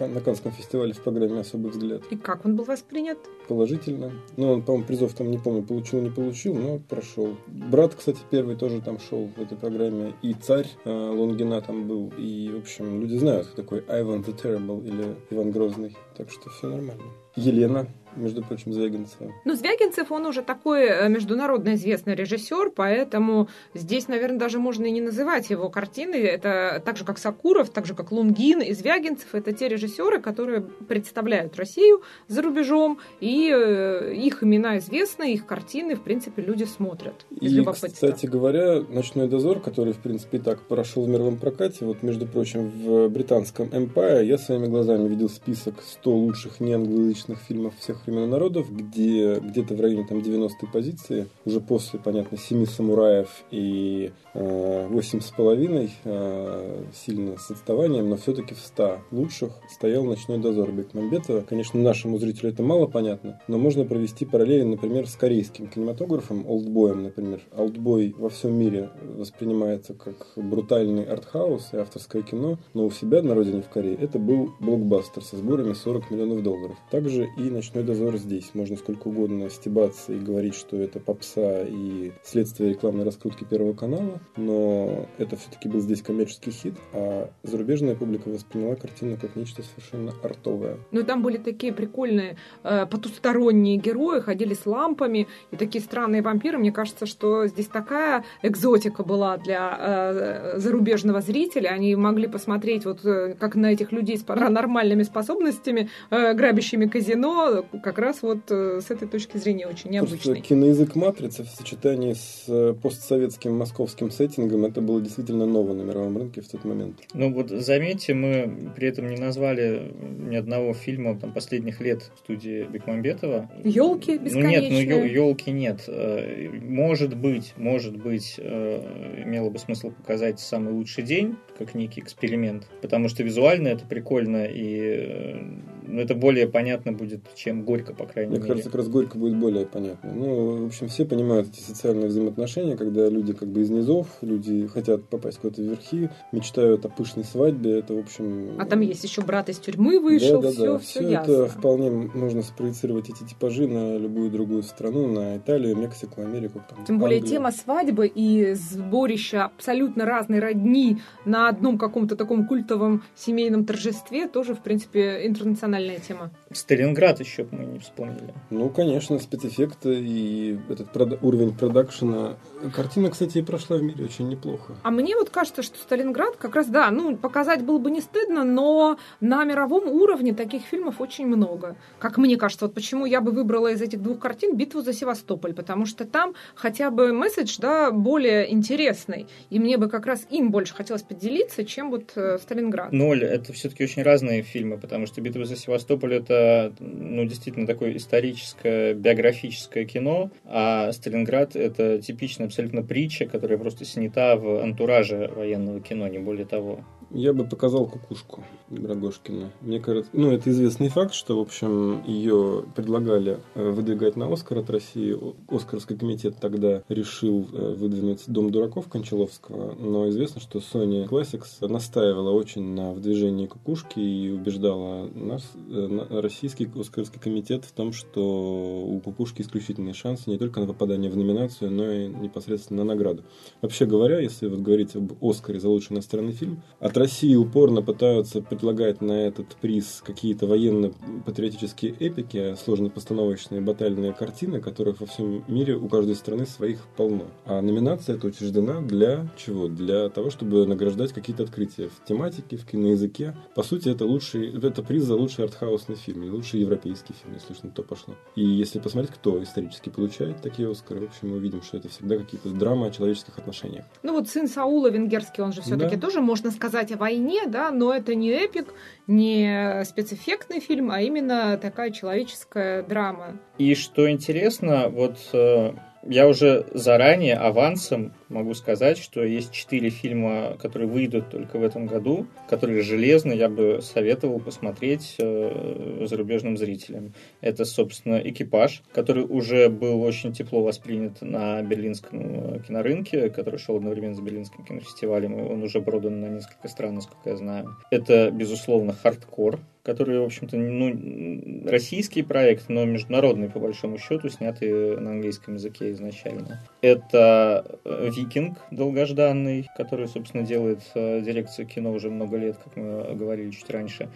на Канском фестивале в программе «Особый взгляд». И как он был воспринят? Положительно. Ну, он, по-моему, призов там, не помню, получил, не получил, но прошел. Брат, кстати, первый тоже там шел в этой программе. И царь э, Лунгина там был. И, в общем, люди знают, кто такой Айван the Terrible или Иван Грозный. Так что все нормально. Елена между прочим, Звягинцева. Ну, Звягинцев, он уже такой э, международно известный режиссер, поэтому здесь, наверное, даже можно и не называть его картины. Это так же, как Сакуров, так же, как Лунгин и Звягинцев. Это те режиссеры, которые представляют Россию за рубежом, и э, их имена известны, их картины, в принципе, люди смотрят. И, кстати говоря, «Ночной дозор», который, в принципе, и так прошел в мировом прокате, вот, между прочим, в британском Empire я своими глазами видел список 100 лучших неанглоязычных фильмов всех времен и народов, где где-то в районе там 90-й позиции, уже после, понятно, «Семи самураев» и восемь с половиной, э, сильно с отставанием, но все-таки в 100 лучших стоял «Ночной дозор» Бекмамбетова. Конечно, нашему зрителю это мало понятно, но можно провести параллели, например, с корейским кинематографом, «Олдбоем», например. «Олдбой» во всем мире воспринимается как брутальный артхаус и авторское кино, но у себя на родине в Корее это был блокбастер со сборами 40 миллионов долларов. Также и «Ночной дозор» здесь. Можно сколько угодно стебаться и говорить, что это попса и следствие рекламной раскрутки Первого канала, но это все-таки был здесь коммерческий хит, а зарубежная публика восприняла картину как нечто совершенно артовое. Ну, там были такие прикольные э, потусторонние герои, ходили с лампами, и такие странные вампиры. Мне кажется, что здесь такая экзотика была для э, зарубежного зрителя. Они могли посмотреть, вот э, как на этих людей с паранормальными способностями, э, грабящими казино, как раз вот э, с этой точки зрения очень необычный. Просто киноязык «Матрица» в сочетании с э, постсоветским московским сеттингом, это было действительно ново на мировом рынке в тот момент. Ну вот заметьте, мы при этом не назвали ни одного фильма там, последних лет студии Бекмамбетова. Елки бесконечные. Ну нет, ну елки нет. Э, может быть, может быть, имело бы смысл показать самый лучший день, как некий эксперимент, потому что визуально это прикольно и ну, это более понятно будет, чем горько, по крайней Мне мере. Мне кажется, как раз горько будет более понятно. Ну, в общем, все понимают эти социальные взаимоотношения, когда люди как бы из низов, люди хотят попасть куда-то в верхи, мечтают о пышной свадьбе, это, в общем... А там есть еще брат из тюрьмы вышел, да, да, все, да. все, все ясно. это вполне можно спроецировать эти типажи на любую другую страну, на Италию, Мексику, Америку. Там, Тем более Англию. тема свадьбы и сборища абсолютно разной родни на одном каком-то таком культовом семейном торжестве тоже, в принципе, интернациональная тема. Сталинград еще мы не вспомнили. Ну, конечно, спецэффекты и этот прод... уровень продакшена. Картина, кстати, и прошла в мире очень неплохо. А мне вот кажется, что Сталинград как раз, да, ну, показать было бы не стыдно, но на мировом уровне таких фильмов очень много. Как мне кажется, вот почему я бы выбрала из этих двух картин «Битву за Севастополь», потому что там хотя бы месседж, да, более интересный. И мне бы как раз им больше хотелось поделиться, чем вот э, Сталинград. Ноль, это все-таки очень разные фильмы, потому что «Битва за Севастополь» — это это, ну, действительно такое историческое, биографическое кино, а Сталинград — это типичная абсолютно притча, которая просто снята в антураже военного кино, не более того. Я бы показал кукушку Драгошкина. Мне кажется, ну, это известный факт, что, в общем, ее предлагали э, выдвигать на Оскар от России. Оскарский комитет тогда решил э, выдвинуть «Дом дураков» Кончаловского, но известно, что Sony Classics настаивала очень на выдвижении кукушки и убеждала нас, э, российский Оскарский комитет в том, что у кукушки исключительные шансы не только на попадание в номинацию, но и непосредственно на награду. Вообще говоря, если вот говорить об Оскаре за лучший иностранный фильм, от России упорно пытаются предлагать на этот приз какие-то военно-патриотические эпики, сложно-постановочные батальные картины, которых во всем мире у каждой страны своих полно. А номинация эта учреждена для чего? Для того, чтобы награждать какие-то открытия в тематике, в киноязыке. По сути, это лучший, это приз за лучший артхаусный фильм, лучший европейский фильм, если на то пошло. И если посмотреть, кто исторически получает такие Оскары, в общем, мы увидим, что это всегда какие-то драмы о человеческих отношениях. Ну вот сын Саула венгерский, он же все-таки да. тоже, можно сказать, рассказать о войне, да, но это не эпик, не спецэффектный фильм, а именно такая человеческая драма. И что интересно, вот э, я уже заранее, авансом могу сказать, что есть четыре фильма, которые выйдут только в этом году, которые железно я бы советовал посмотреть э, зарубежным зрителям. Это, собственно, «Экипаж», который уже был очень тепло воспринят на берлинском э, кинорынке, который шел одновременно с берлинским кинофестивалем, и он уже продан на несколько стран, насколько я знаю. Это, безусловно, «Хардкор», который, в общем-то, ну, российский проект, но международный, по большому счету, снятый на английском языке изначально. Это э, «Викинг» долгожданный, который, собственно, делает э, дирекция кино уже много лет, как мы говорили чуть раньше.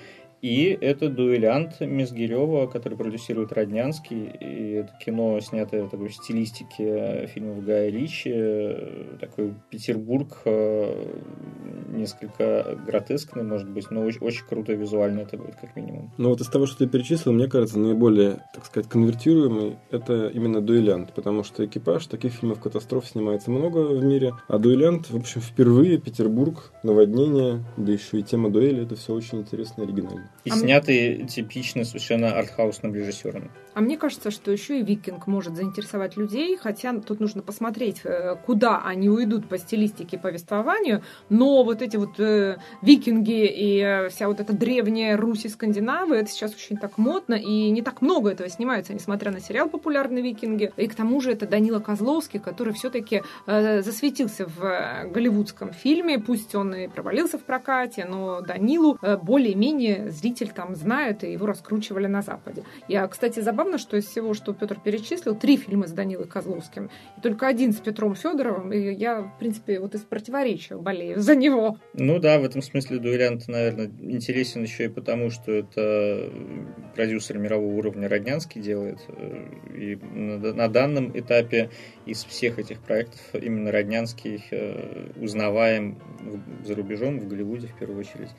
И это «Дуэлянт» Мизгирева, который продюсирует Роднянский. И это кино, снятое в такой стилистике фильмов Гая Ричи. Такой Петербург, э, несколько гротескный, может быть, но очень, очень круто визуально это будет, как минимум. Ну вот из того, что ты перечислил, мне кажется, наиболее, так сказать, конвертируемый это именно «Дуэлянт», потому что «Экипаж» таких фильмов катастроф снимается много в мире, а «Дуэлянт», в общем, впервые Петербург, наводнение, да еще и тема дуэли, это все очень интересно и оригинально. И а снятый мне... типично совершенно артхаусным режиссером. А мне кажется, что еще и «Викинг» может заинтересовать людей, хотя тут нужно посмотреть, э, куда они уйдут по стилистике повествованию, но вот эти вот э, викинги и э, вся вот эта древняя Русь и Скандинавы, это сейчас очень так модно, и не так много этого снимается, несмотря на сериал «Популярные викинги». И к тому же это Данила Козловский, который все-таки э, засветился в э, голливудском фильме, пусть он и провалился в прокате, но Данилу э, более-менее зритель там знает, и его раскручивали на Западе. Я, кстати, забавно, что из всего, что Петр перечислил, три фильма с Данилой Козловским, и только один с Петром Федоровым, и я, в принципе, вот из противоречия болею за него. Ну да, в этом смысле дуэлянт, наверное, интересен еще и потому, что это продюсер мирового уровня Роднянский делает, и на данном этапе из всех этих проектов именно Роднянский э, узнаваем за рубежом, в Голливуде в первую очередь.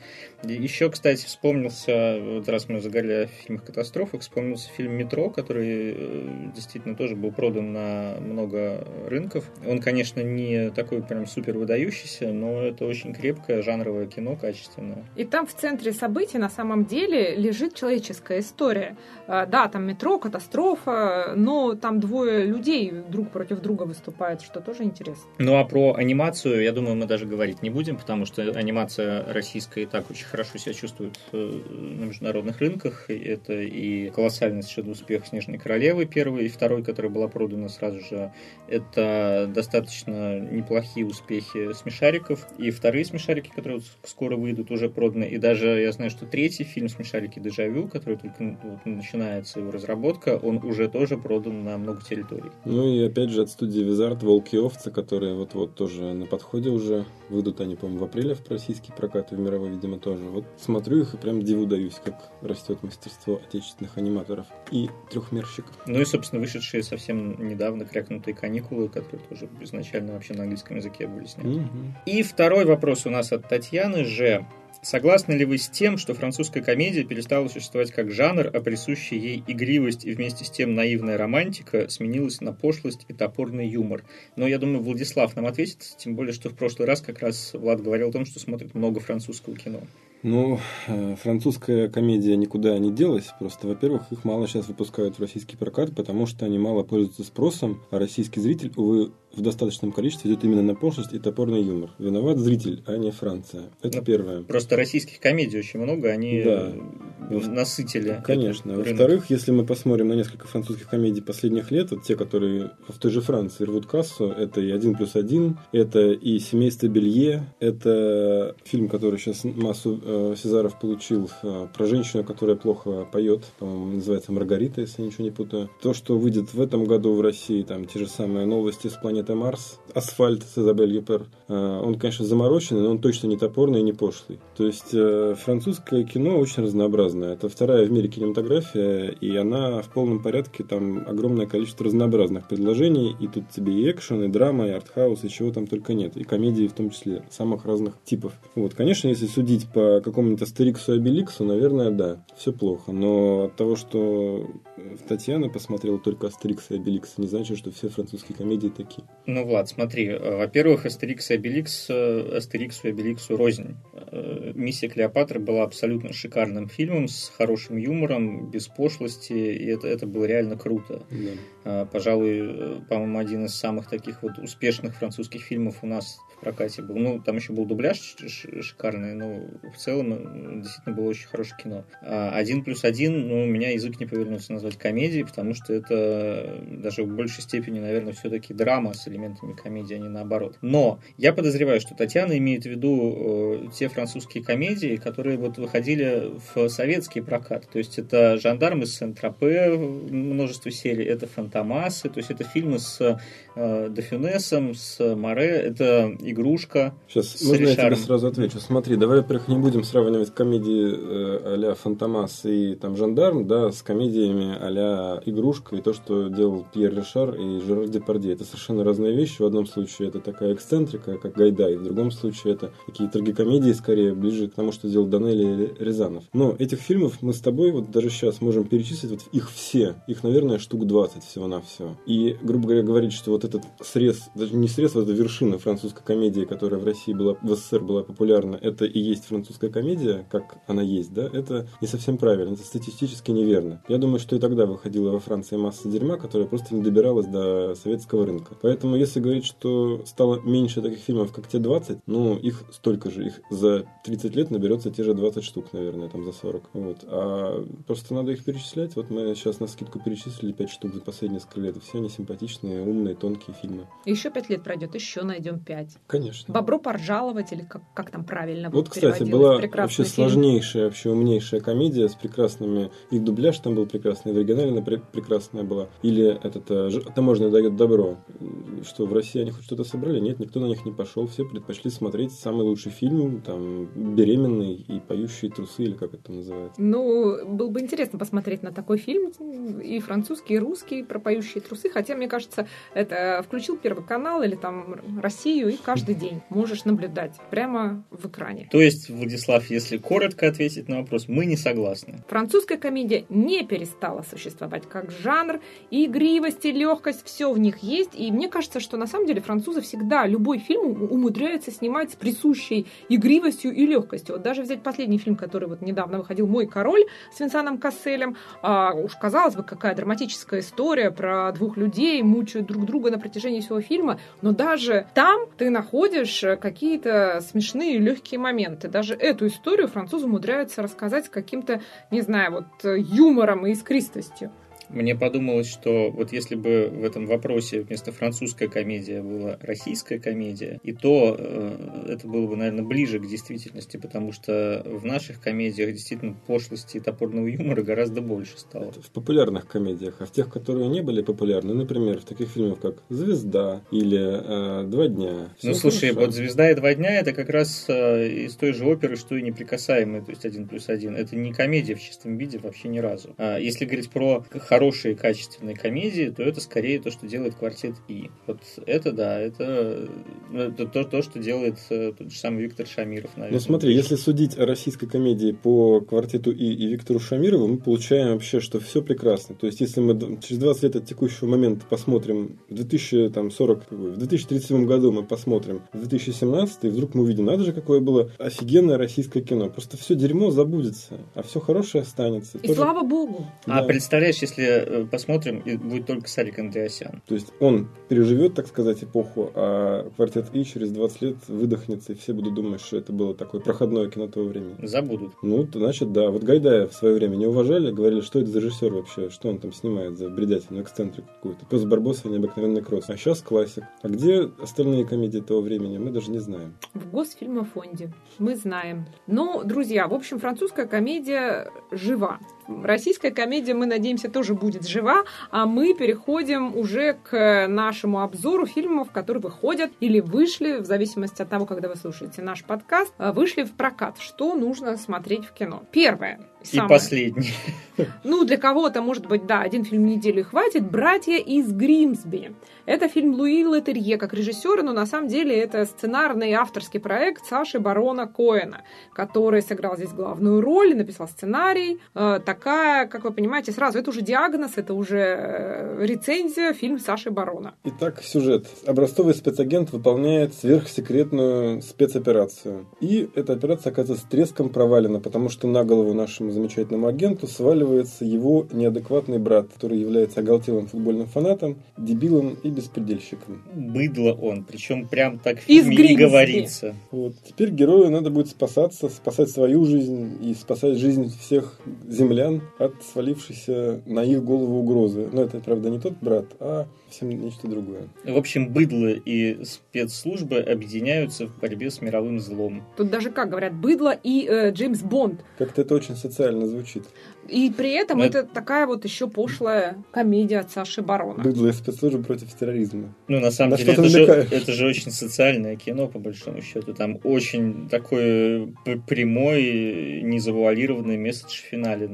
И еще, кстати, вспомнился, вот раз мы заговорили о фильмах катастрофах, вспомнился фильм «Метро», который э, действительно тоже был продан на много рынков. Он, конечно, не такой прям супер выдающийся, но это очень крепкое жанровое кино, качественное. И там в центре событий на самом деле лежит человеческая история. А, да, там метро, катастрофа, но там двое людей друг против друга выступают, что тоже интересно. Ну а про анимацию, я думаю, мы даже говорить не будем, потому что анимация российская и так очень хорошо себя чувствует э, на международных рынках. Это и колоссальный совершенно успех «Снежной королевы» первый и второй, которая была продана сразу же. Это достаточно неплохие успехи «Смешариков». И вторые «Смешарики», которые скоро выйдут, уже проданы. И даже я знаю, что третий фильм «Смешарики Дежавю», который только вот, начинается его разработка, он уже тоже продан на много территорий. Ну и опять же от студии Визард «Волки и овцы», которые вот-вот тоже на подходе уже выйдут они, по-моему, в апреле в российский прокат и в мировой, видимо, тоже. Вот смотрю их и прям диву даюсь, как растет мастерство отечественных аниматоров и трехмерщиков. Ну и, собственно, вышедшие совсем недавно крякнутые каникулы, которые тоже изначально вообще на английском языке были сняты. Угу. И второй вопрос у нас от Татьяны же. Согласны ли вы с тем, что французская комедия перестала существовать как жанр, а присущая ей игривость и вместе с тем наивная романтика сменилась на пошлость и топорный юмор? Но я думаю, Владислав нам ответит, тем более, что в прошлый раз как раз Влад говорил о том, что смотрит много французского кино. Ну, э, французская комедия никуда не делась. Просто, во-первых, их мало сейчас выпускают в российский прокат, потому что они мало пользуются спросом, а российский зритель, увы, в достаточном количестве идет именно на пошлость и топорный юмор. Виноват зритель, а не Франция. Это ну, первое. Просто российских комедий очень много, они да. насытили. Конечно. Во-вторых, если мы посмотрим на несколько французских комедий последних лет, вот те, которые в той же Франции рвут кассу, это и «Один плюс один», это и «Семейство Белье», это фильм, который сейчас массу э, Сезаров получил э, про женщину, которая плохо поет, по-моему, называется «Маргарита», если я ничего не путаю. То, что выйдет в этом году в России, там те же самые новости с планеты планета Марс, асфальт с Изабель Юпер. Э, он, конечно, замороченный, но он точно не топорный и не пошлый. То есть э, французское кино очень разнообразное. Это вторая в мире кинематография, и она в полном порядке, там огромное количество разнообразных предложений, и тут тебе и экшен, и драма, и артхаус, и чего там только нет. И комедии в том числе, самых разных типов. Вот, конечно, если судить по какому-нибудь Астериксу и Обеликсу, наверное, да, все плохо. Но от того, что Татьяна посмотрела только Астерикса и Обеликса, не значит, что все французские комедии такие. Ну, Влад, смотри. Э, во-первых, Астерикс и Обеликс, э, Астериксу и Обеликсу рознь. Э, Миссия Клеопатры была абсолютно шикарным фильмом, с хорошим юмором, без пошлости, и это, это было реально круто. Да. Пожалуй, по-моему, один из самых таких вот успешных французских фильмов у нас в прокате был. Ну, там еще был дубляж шикарный, но в целом действительно было очень хорошее кино. А один плюс один, ну, у меня язык не повернулся назвать комедией, потому что это даже в большей степени, наверное, все-таки драма с элементами комедии, а не наоборот. Но я подозреваю, что Татьяна имеет в виду э, те французские комедии, которые вот выходили в советский прокат. То есть это «Жандарм» из Сент-Тропе, множество серий, это «Фантомасы», то есть это фильмы с э, Дофюнесом, с Море, это «Игрушка». Сейчас, с можно Ришаром. я тебе сразу отвечу? Смотри, давай, во-первых, не будем сравнивать комедии э, а-ля «Фантомас» и там «Жандарм», да, с комедиями а-ля «Игрушка» и то, что делал Пьер Ришар и Жерар Депардье. Это совершенно разные вещи. В одном случае это такая эксцентрика, как Гайдай, в другом случае это такие трагикомедии, скорее, ближе к тому, что сделал Данелли или Рязанов. Но этих фильмов мы с тобой вот даже сейчас можем перечислить вот их все. Их, наверное, штук 20 всего-навсего. И, грубо говоря, говорить, что вот этот срез, даже не срез, вот эта вершина французской комедии, которая в России была, в СССР была популярна, это и есть французская комедия, как она есть, да, это не совсем правильно, это статистически неверно. Я думаю, что и тогда выходила во Франции масса дерьма, которая просто не добиралась до советского рынка. Поэтому если говорить, что стало меньше таких фильмов, как те 20, ну, их столько же. Их за 30 лет наберется те же 20 штук, наверное, там за 40. Вот. А просто надо их перечислять. Вот мы сейчас на скидку перечислили 5 штук за последние несколько лет. Все они симпатичные, умные, тонкие фильмы. Еще 5 лет пройдет, еще найдем 5. Конечно. Бобро поржаловать или как, как там правильно Вот, кстати, была вообще фильм. сложнейшая, вообще умнейшая комедия с прекрасными... Их дубляж там был прекрасный, в оригинале она прекрасная была. Или этот э, «Таможня дает добро» что в России они хоть что-то собрали. Нет, никто на них не пошел. Все предпочли смотреть самый лучший фильм, там, «Беременный» и «Поющие трусы», или как это называется. Ну, было бы интересно посмотреть на такой фильм, и французский, и русский, про «Поющие трусы», хотя, мне кажется, это включил Первый канал или там Россию, и каждый день можешь наблюдать прямо в экране. То есть, Владислав, если коротко ответить на вопрос, мы не согласны. Французская комедия не перестала существовать как жанр, и игривость, и легкость, все в них есть, и мне кажется, что на самом деле французы всегда любой фильм умудряются снимать с присущей игривостью и легкостью. Вот даже взять последний фильм, который вот недавно выходил «Мой король» с Винсаном Касселем. А, уж казалось бы, какая драматическая история про двух людей, мучают друг друга на протяжении всего фильма. Но даже там ты находишь какие-то смешные легкие моменты. Даже эту историю французы умудряются рассказать с каким-то, не знаю, вот юмором и искристостью. Мне подумалось, что вот если бы в этом вопросе вместо французская комедия была российская комедия, и то э, это было бы, наверное, ближе к действительности, потому что в наших комедиях действительно пошлости и топорного юмора гораздо больше стало. В популярных комедиях, а в тех, которые не были популярны, например, в таких фильмах, как «Звезда» или э, «Два дня». Ну, слушай, хорошо. вот «Звезда» и «Два дня» — это как раз э, из той же оперы, что и «Неприкасаемые», то есть «Один плюс один». Это не комедия в чистом виде вообще ни разу. А если говорить про хорошие качественные комедии, то это скорее то, что делает квартет И. Вот это да, это это то, то, что делает э, тот же самый Виктор Шамиров, наверное. Ну смотри, если судить о российской комедии по квартету И и Виктору Шамирову, мы получаем вообще, что все прекрасно. То есть, если мы через 20 лет от текущего момента посмотрим, в 2040, в 2037 году мы посмотрим, в 2017, и вдруг мы увидим, надо же, какое было офигенное российское кино. Просто все дерьмо забудется, а все хорошее останется. И Тоже- слава богу. А Да. представляешь, если э, посмотрим, и будет только Сарик Андреасян. То есть он переживет, так сказать, эпоху, а квартет И через 20 лет выдохнется, и все будут думать, что это было такое проходное кино того времени. Забудут. Ну, то значит, да. Вот Гайдая в свое время не уважали, говорили, что это за режиссер вообще, что он там снимает за бредятину, эксцентрик какую-то. Пес Барбоса и необыкновенный кросс. А сейчас классик. А где остальные комедии того времени, мы даже не знаем. В Госфильмофонде. Мы знаем. Ну, друзья, в общем, французская комедия жива. Российская комедия, мы надеемся, тоже будет жива, а мы переходим уже к нашему обзору фильмов, которые выходят или вышли, в зависимости от того, когда вы слушаете наш подкаст, вышли в прокат. Что нужно смотреть в кино? Первое. И самое- последний. ну, для кого-то, может быть, да, один фильм в неделю и хватит. «Братья из Гримсби». Это фильм Луи Летерье как режиссера, но на самом деле это сценарный и авторский проект Саши Барона Коэна, который сыграл здесь главную роль, написал сценарий. Э, такая, как вы понимаете, сразу это уже диагноз, это уже э, рецензия, фильм Саши Барона. Итак, сюжет. Образцовый спецагент выполняет сверхсекретную спецоперацию. И эта операция оказывается с треском провалена, потому что на голову нашему замечательному агенту сваливается его неадекватный брат, который является оголтелым футбольным фанатом, дебилом и беспредельщиком. Быдло он. Причем прям так в фильме и говорится. Вот. Теперь герою надо будет спасаться, спасать свою жизнь и спасать жизнь всех землян от свалившейся на их голову угрозы. Но это, правда, не тот брат, а совсем нечто другое. В общем, быдло и спецслужбы объединяются в борьбе с мировым злом. Тут даже, как говорят, быдло и э, Джеймс Бонд. Как-то это очень социально звучит. И при этом Ну, это такая вот еще пошлая комедия от Саши Барона. Быдло и спецслужбы против терроризма. Ну, на самом На деле, это же, это же очень социальное кино, по большому счету. Там очень такой прямой, незавуалированный месседж в финале.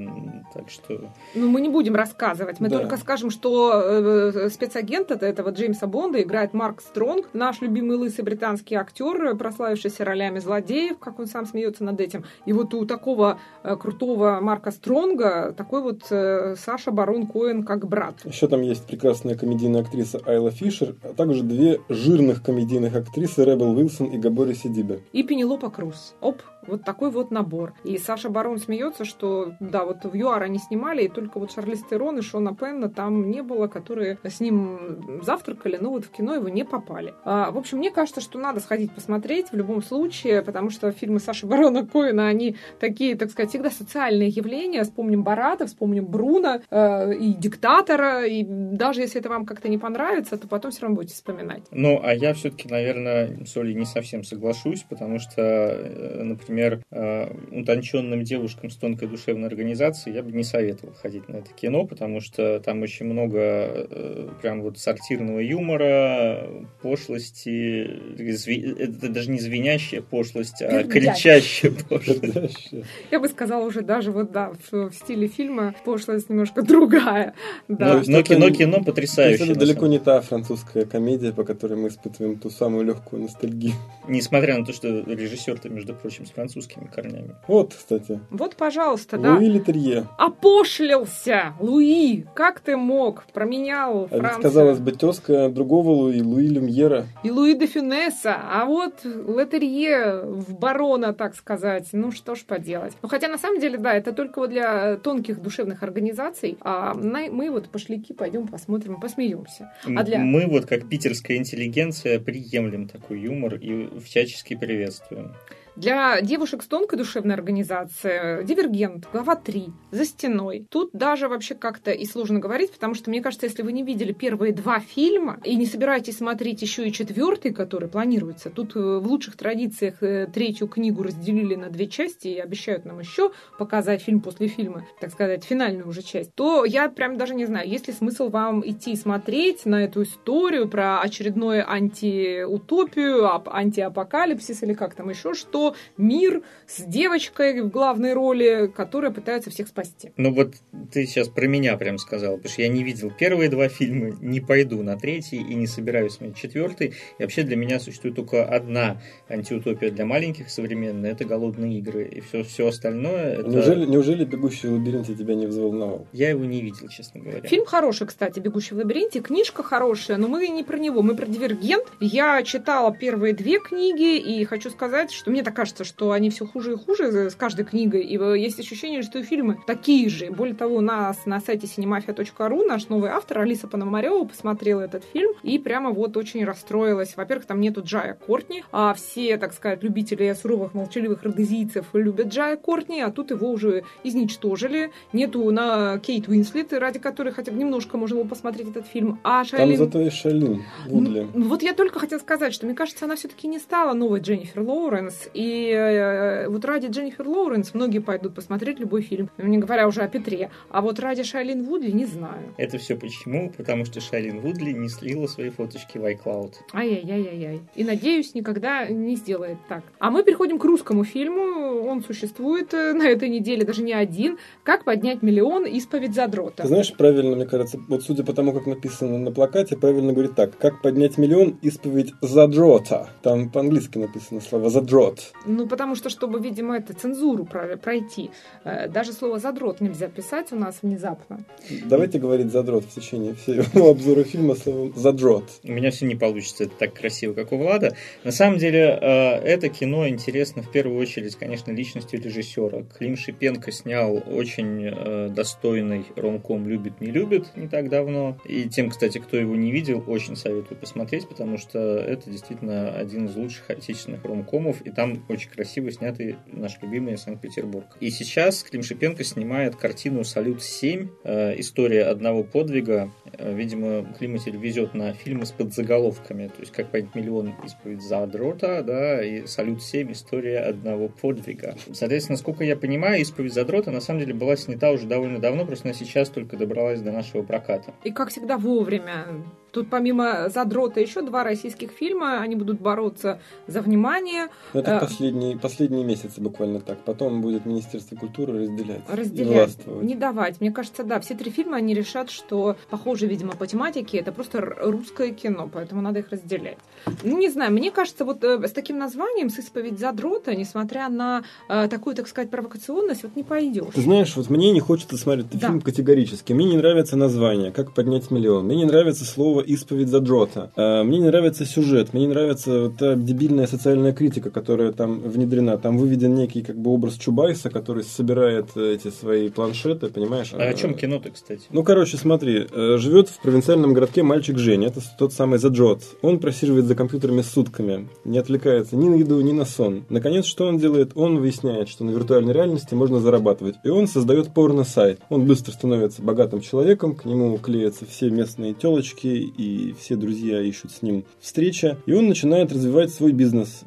Так что... Ну, мы не будем рассказывать. Мы Да. только скажем, что э, спецагент от этого Джеймса Бонда играет Марк Стронг, наш любимый лысый британский актер, э, прославившийся ролями злодеев, как он сам смеется над этим. И вот у такого э, крутого Марка Стронга такой вот э, Саша Барон Коэн как брат. Еще там есть прекрасная комедийная актриса Айла Фишер, а также две жирных комедийных актрисы Ребел Уилсон и Габори Сидибе. И Пенелопа Круз. Оп, вот такой вот набор. И Саша Барон смеется, что да, вот в ЮАР они снимали, и только вот Шарлиз Терон и Шона Пенна там не было, которые с ним завтракали, но вот в кино его не попали. А, в общем, мне кажется, что надо сходить посмотреть в любом случае, потому что фильмы Саши Барона Коэна, они такие, так сказать, всегда социальные явления. Вспомним Барата, вспомним Бруно э, и Диктатора, и даже если это вам как-то не понравится, то потом все равно будете вспоминать. Ну, а я все-таки, наверное, с Олей не совсем соглашусь, потому что, э, например, э, утонченным девушкам с тонкой душевной организацией я бы не советовал ходить на это кино, потому что там очень много э, прям вот сортирного юмора, пошлости, зви- это даже не звенящая пошлость, а кричащая пошлость. Я бы сказала уже даже вот да, в, стиле фильма пошлость немножко другая. Да. Но, но это кино, кино потрясающее. это далеко не та французская комедия, по которой мы испытываем ту самую легкую ностальгию. Несмотря на то, что режиссер-то, между прочим, с французскими корнями. Вот, кстати, Вот, пожалуйста, да. Луи Летерье. Опошлился! Луи! Как ты мог? Променял А ведь, Францию. казалось бы, тезка другого Луи, Луи Люмьера. И Луи де Фюнеса. А вот Летерье в барона, так сказать. Ну, что ж поделать. Ну, хотя, на самом деле, да, это только вот для тонких душевных организаций. А мы вот пошляки пойдем посмотрим, посмеемся. А для- Мы вот как питерская интеллигенция приемлем такой юмор и всячески приветствуем. Для девушек с тонкой душевной организацией «Дивергент», глава 3, «За стеной». Тут даже вообще как-то и сложно говорить, потому что, мне кажется, если вы не видели первые два фильма и не собираетесь смотреть еще и четвертый, который планируется, тут э, в лучших традициях э, третью книгу разделили на две части и обещают нам еще показать фильм после фильма, так сказать, финальную уже часть, то я прям даже не знаю, есть ли смысл вам идти смотреть на эту историю про очередную антиутопию, ап- антиапокалипсис или как там еще что что мир с девочкой в главной роли, которая пытается всех спасти. Ну вот ты сейчас про меня прям сказал, потому что я не видел первые два фильма, не пойду на третий и не собираюсь смотреть четвертый. И вообще для меня существует только одна антиутопия для маленьких современная, это «Голодные игры». И все, все остальное... Это... Неужели, неужели «Бегущий в лабиринте» тебя не взволновал? Я его не видел, честно говоря. Фильм хороший, кстати, «Бегущий в лабиринте». Книжка хорошая, но мы не про него, мы про «Дивергент». Я читала первые две книги, и хочу сказать, что мне так кажется, что они все хуже и хуже с каждой книгой. И есть ощущение, что фильмы такие же. Более того, у нас на сайте cinemafia.ru наш новый автор Алиса Пономарева посмотрела этот фильм и прямо вот очень расстроилась. Во-первых, там нету Джая Кортни, а все, так сказать, любители суровых молчаливых родезийцев любят Джая Кортни, а тут его уже изничтожили. Нету на Кейт Уинслет, ради которой хотя бы немножко можно было посмотреть этот фильм. А Шайлин... Там зато есть Шайлин Вудли. Вот я только хотела сказать, что мне кажется, она все-таки не стала новой Дженнифер Лоуренс. И э, вот ради Дженнифер Лоуренс многие пойдут посмотреть любой фильм, не говоря уже о Петре. А вот ради Шайлин Вудли не знаю. Это все почему? Потому что Шайлин Вудли не слила свои фоточки в iCloud. Ай-яй-яй-яй. И надеюсь, никогда не сделает так. А мы переходим к русскому фильму. Он существует э, на этой неделе, даже не один. «Как поднять миллион. Исповедь задрота». Ты знаешь, правильно, мне кажется, вот судя по тому, как написано на плакате, правильно говорит так. «Как поднять миллион. Исповедь задрота». Там по-английски написано слово «задрот». Ну, потому что, чтобы, видимо, это цензуру пройти, э, даже слово «задрот» нельзя писать у нас внезапно. Давайте говорить «задрот» в течение всего обзора фильма словом «задрот». У меня все не получится это так красиво, как у Влада. На самом деле, э, это кино интересно в первую очередь, конечно, личностью режиссера. Клим Шипенко снял очень э, достойный ромком «Любит, не любит» не так давно. И тем, кстати, кто его не видел, очень советую посмотреть, потому что это действительно один из лучших отечественных ромкомов, и там очень красиво снятый наш любимый Санкт-Петербург. И сейчас Клим Шипенко снимает картину «Салют-7», э, история одного подвига. Видимо, Климатель везет на фильмы с подзаголовками, то есть «Как понять миллион. Исповедь Задрота», да, и «Салют-7. История одного подвига». Соответственно, насколько я понимаю, «Исповедь Задрота» на самом деле была снята уже довольно давно, просто она сейчас только добралась до нашего проката. И, как всегда, вовремя. Тут помимо «Задрота» еще два российских фильма. Они будут бороться за внимание. Это э, последние, последние месяцы буквально так. Потом будет Министерство культуры разделять. Разделять. Не давать. Мне кажется, да, все три фильма они решат, что похоже, видимо, по тематике. Это просто русское кино, поэтому надо их разделять. Ну, не знаю, мне кажется, вот э, с таким названием, с исповедь задрота, несмотря на э, такую, так сказать, провокационность, вот не пойдешь. Ты знаешь, вот мне не хочется смотреть этот да. фильм категорически. Мне не нравится название, как поднять миллион. Мне не нравится слово исповедь задрота. Э, мне не нравится сюжет, мне не нравится вот та дебильная социальная критика, которая там внедрена. Там выведен некий как бы образ Чубайса, который собирает э, эти свои планшеты, понимаешь? А о чем кино-то, кстати? Ну, короче, смотри, э, живет в провинциальном городке мальчик Женя, это тот самый Задрот. Он просиживает за компьютерами сутками, не отвлекается ни на еду, ни на сон. Наконец, что он делает? Он выясняет, что на виртуальной реальности можно зарабатывать. И он создает порно-сайт. Он быстро становится богатым человеком, к нему клеятся все местные телочки, и все друзья ищут с ним встреча. И он начинает развивать свой бизнес.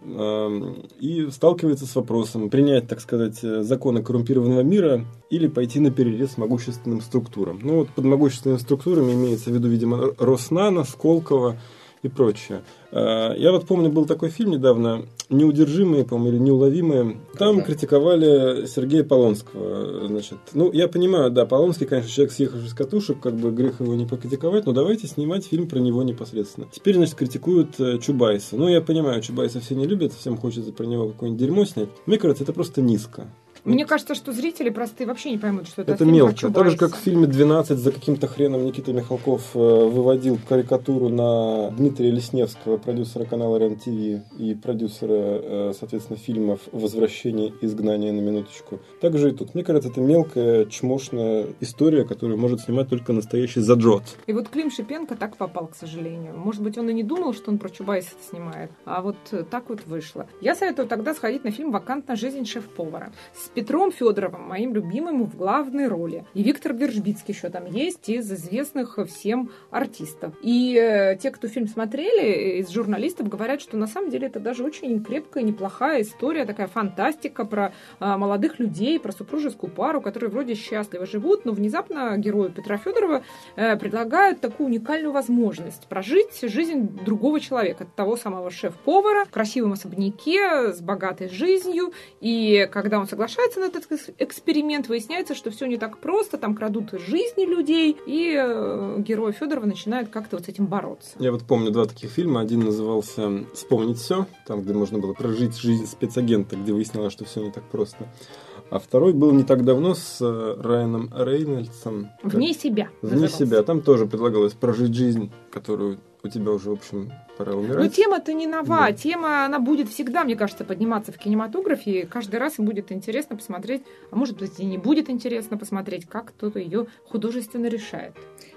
И сталкивается с вопросом, принять, так сказать, законы коррумпированного мира или пойти на перерез могущественным структурам. Ну вот под могущественными структурами имеется в виду, видимо, Роснана, Сколково, и прочее. А, я вот помню, был такой фильм недавно, «Неудержимые», по-моему, или «Неуловимые». Там да. критиковали Сергея Полонского. Значит, ну, я понимаю, да, Полонский, конечно, человек, съехавший с катушек, как бы грех его не покритиковать, но давайте снимать фильм про него непосредственно. Теперь, значит, критикуют э, Чубайса. Ну, я понимаю, Чубайса все не любят, всем хочется про него какое-нибудь дерьмо снять. Мне кажется, это просто низко. Мне кажется, что зрители простые вообще не поймут, что это Это мелко. Так же, как в фильме «12» за каким-то хреном Никита Михалков э, выводил карикатуру на Дмитрия Лесневского, продюсера канала РЕН-ТВ и продюсера, э, соответственно, фильмов «Возвращение и изгнание» на минуточку. Так же и тут. Мне кажется, это мелкая, чмошная история, которую может снимать только настоящий заджот. И вот Клим Шипенко так попал, к сожалению. Может быть, он и не думал, что он про Чубайса снимает, а вот так вот вышло. Я советую тогда сходить на фильм «Вакантная жизнь шеф-повара». С Петром Федоровым, моим любимым, в главной роли. И Виктор Вержбицкий еще там есть из известных всем артистов. И э, те, кто фильм смотрели, из журналистов говорят, что на самом деле это даже очень крепкая, неплохая история, такая фантастика про э, молодых людей, про супружескую пару, которые вроде счастливо живут, но внезапно герою Петра Федорова э, предлагают такую уникальную возможность прожить жизнь другого человека, того самого шеф-повара в красивом особняке с богатой жизнью. И когда он соглашается на этот эксперимент, выясняется, что все не так просто, там крадут жизни людей, и э, герой Федорова начинает как-то вот с этим бороться. Я вот помню два таких фильма. Один назывался «Вспомнить все», там, где можно было прожить жизнь спецагента, где выяснялось, что все не так просто. А второй был не так давно с э, Райаном Рейнольдсом. Вне себя. Вне назывался. себя. Там тоже предлагалось прожить жизнь, которую у тебя уже, в общем, пора умирать. Но тема-то не нова. Да. Тема, она будет всегда, мне кажется, подниматься в кинематографе. И каждый раз им будет интересно посмотреть, а может быть и не будет интересно посмотреть, как кто-то ее художественно решает.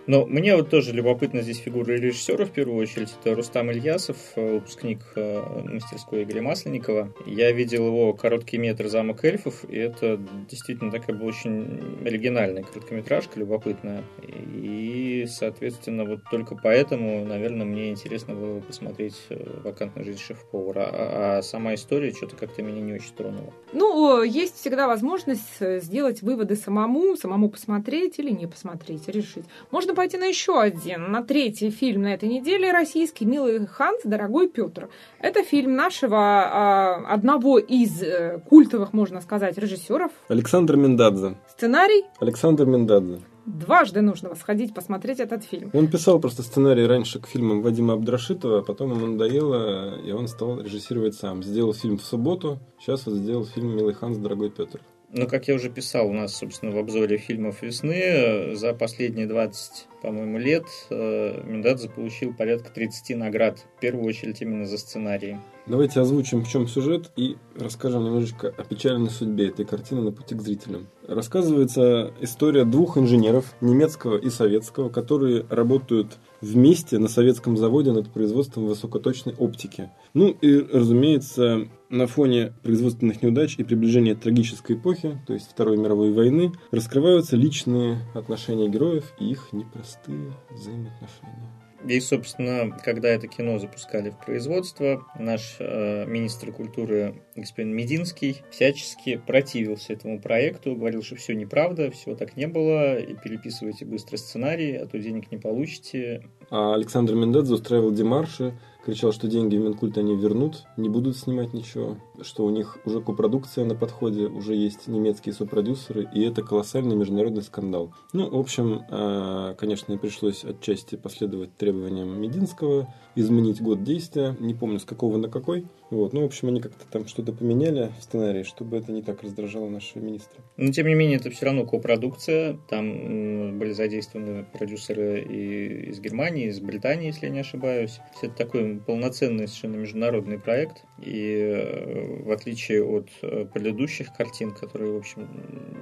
Но мне вот тоже любопытна здесь фигура режиссера в первую очередь. Это Рустам Ильясов, э, выпускник э, мастерской Игоря Масленникова. Я видел его короткий метр «Замок эльфов», и это действительно такая была очень оригинальная короткометражка, любопытная. И, соответственно, вот только поэтому, наверное, мне интересно было посмотреть э, «Вакантную жизнь шеф-повара». А, а сама история что-то как-то меня не очень тронула. Ну, есть всегда возможность сделать выводы самому, самому посмотреть или не посмотреть, решить. Можно пойти на еще один, на третий фильм на этой неделе, российский «Милый Ханс. Дорогой Петр». Это фильм нашего а, одного из э, культовых, можно сказать, режиссеров. Александр Миндадзе. Сценарий? Александр Миндадзе. Дважды нужно сходить посмотреть этот фильм. Он писал просто сценарий раньше к фильмам Вадима Абдрашитова, а потом ему надоело, и он стал режиссировать сам. Сделал фильм в субботу, сейчас вот сделал фильм «Милый Ханс. Дорогой Петр». Ну, как я уже писал у нас, собственно, в обзоре фильмов весны, за последние 20, по-моему, лет э, Мендадзе получил порядка 30 наград. В первую очередь именно за сценарий. Давайте озвучим, в чем сюжет, и расскажем немножечко о печальной судьбе этой картины на пути к зрителям. Рассказывается история двух инженеров, немецкого и советского, которые работают вместе на советском заводе над производством высокоточной оптики. Ну и, разумеется, на фоне производственных неудач и приближения трагической эпохи, то есть Второй мировой войны, раскрываются личные отношения героев и их непростые взаимоотношения. И, собственно, когда это кино запускали в производство, наш э, министр культуры господин Мединский всячески противился этому проекту, говорил, что все неправда, всего так не было, и переписывайте быстро сценарий, а то денег не получите. А Александр Мендедзе устраивал демарши, кричал, что деньги в Минкульт они вернут, не будут снимать ничего, что у них уже копродукция на подходе, уже есть немецкие сопродюсеры, и это колоссальный международный скандал. Ну, в общем, а, конечно, пришлось отчасти последовать требованиям Мединского, изменить год действия, не помню с какого на какой. Вот. Ну, в общем, они как-то там что-то поменяли в сценарии, чтобы это не так раздражало нашего министра. Но, тем не менее, это все равно копродукция. Там были задействованы продюсеры и из Германии, из Британии, если я не ошибаюсь. Это такой полноценный совершенно международный проект. И э, в отличие от э, предыдущих картин, которые, в общем,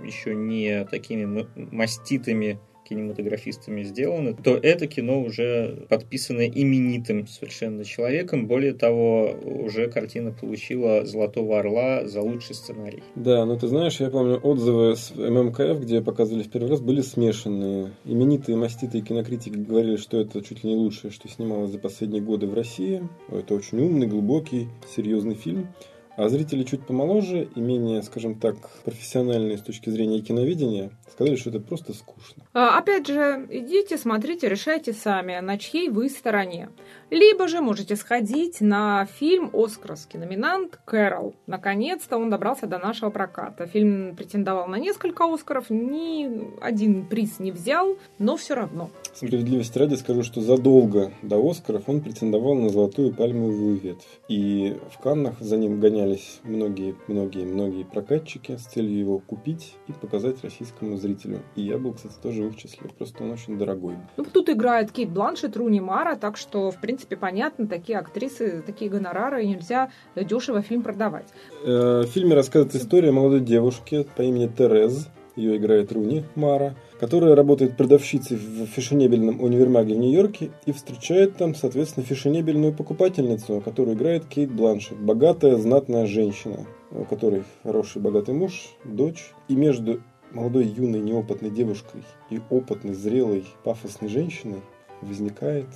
еще не такими маститыми кинематографистами сделано, то это кино уже подписано именитым совершенно человеком. Более того, уже картина получила «Золотого орла» за лучший сценарий. Да, но ты знаешь, я помню отзывы с ММКФ, где показывали в первый раз, были смешанные. Именитые маститые кинокритики говорили, что это чуть ли не лучшее, что снималось за последние годы в России. Это очень умный, глубокий, серьезный фильм. А зрители чуть помоложе и менее, скажем так, профессиональные с точки зрения киноведения сказали, что это просто скучно. А, опять же, идите, смотрите, решайте сами, на чьей вы стороне. Либо же можете сходить на фильм «Оскаровский номинант» «Кэрол». Наконец-то он добрался до нашего проката. Фильм претендовал на несколько «Оскаров», ни один приз не взял, но все равно. Справедливости ради скажу, что задолго до «Оскаров» он претендовал на «Золотую пальмовую ветвь». И в Каннах за ним гонялись многие-многие-многие прокатчики с целью его купить и показать российскому зрителю. И я был, кстати, тоже в их числе. Просто он очень дорогой. Ну, тут играет Кейт Бланшет, Руни Мара, так что, в принципе, понятно, такие актрисы, такие гонорары, и нельзя дешево фильм продавать. Э, в фильме рассказывает история молодой девушки по имени Терез, ее играет Руни Мара, которая работает продавщицей в фешенебельном универмаге в Нью-Йорке и встречает там, соответственно, фешенебельную покупательницу, которую играет Кейт Бланшет, богатая, знатная женщина. у которой хороший богатый муж, дочь, и между молодой юной неопытной девушкой и опытной, зрелой, пафосной женщиной возникает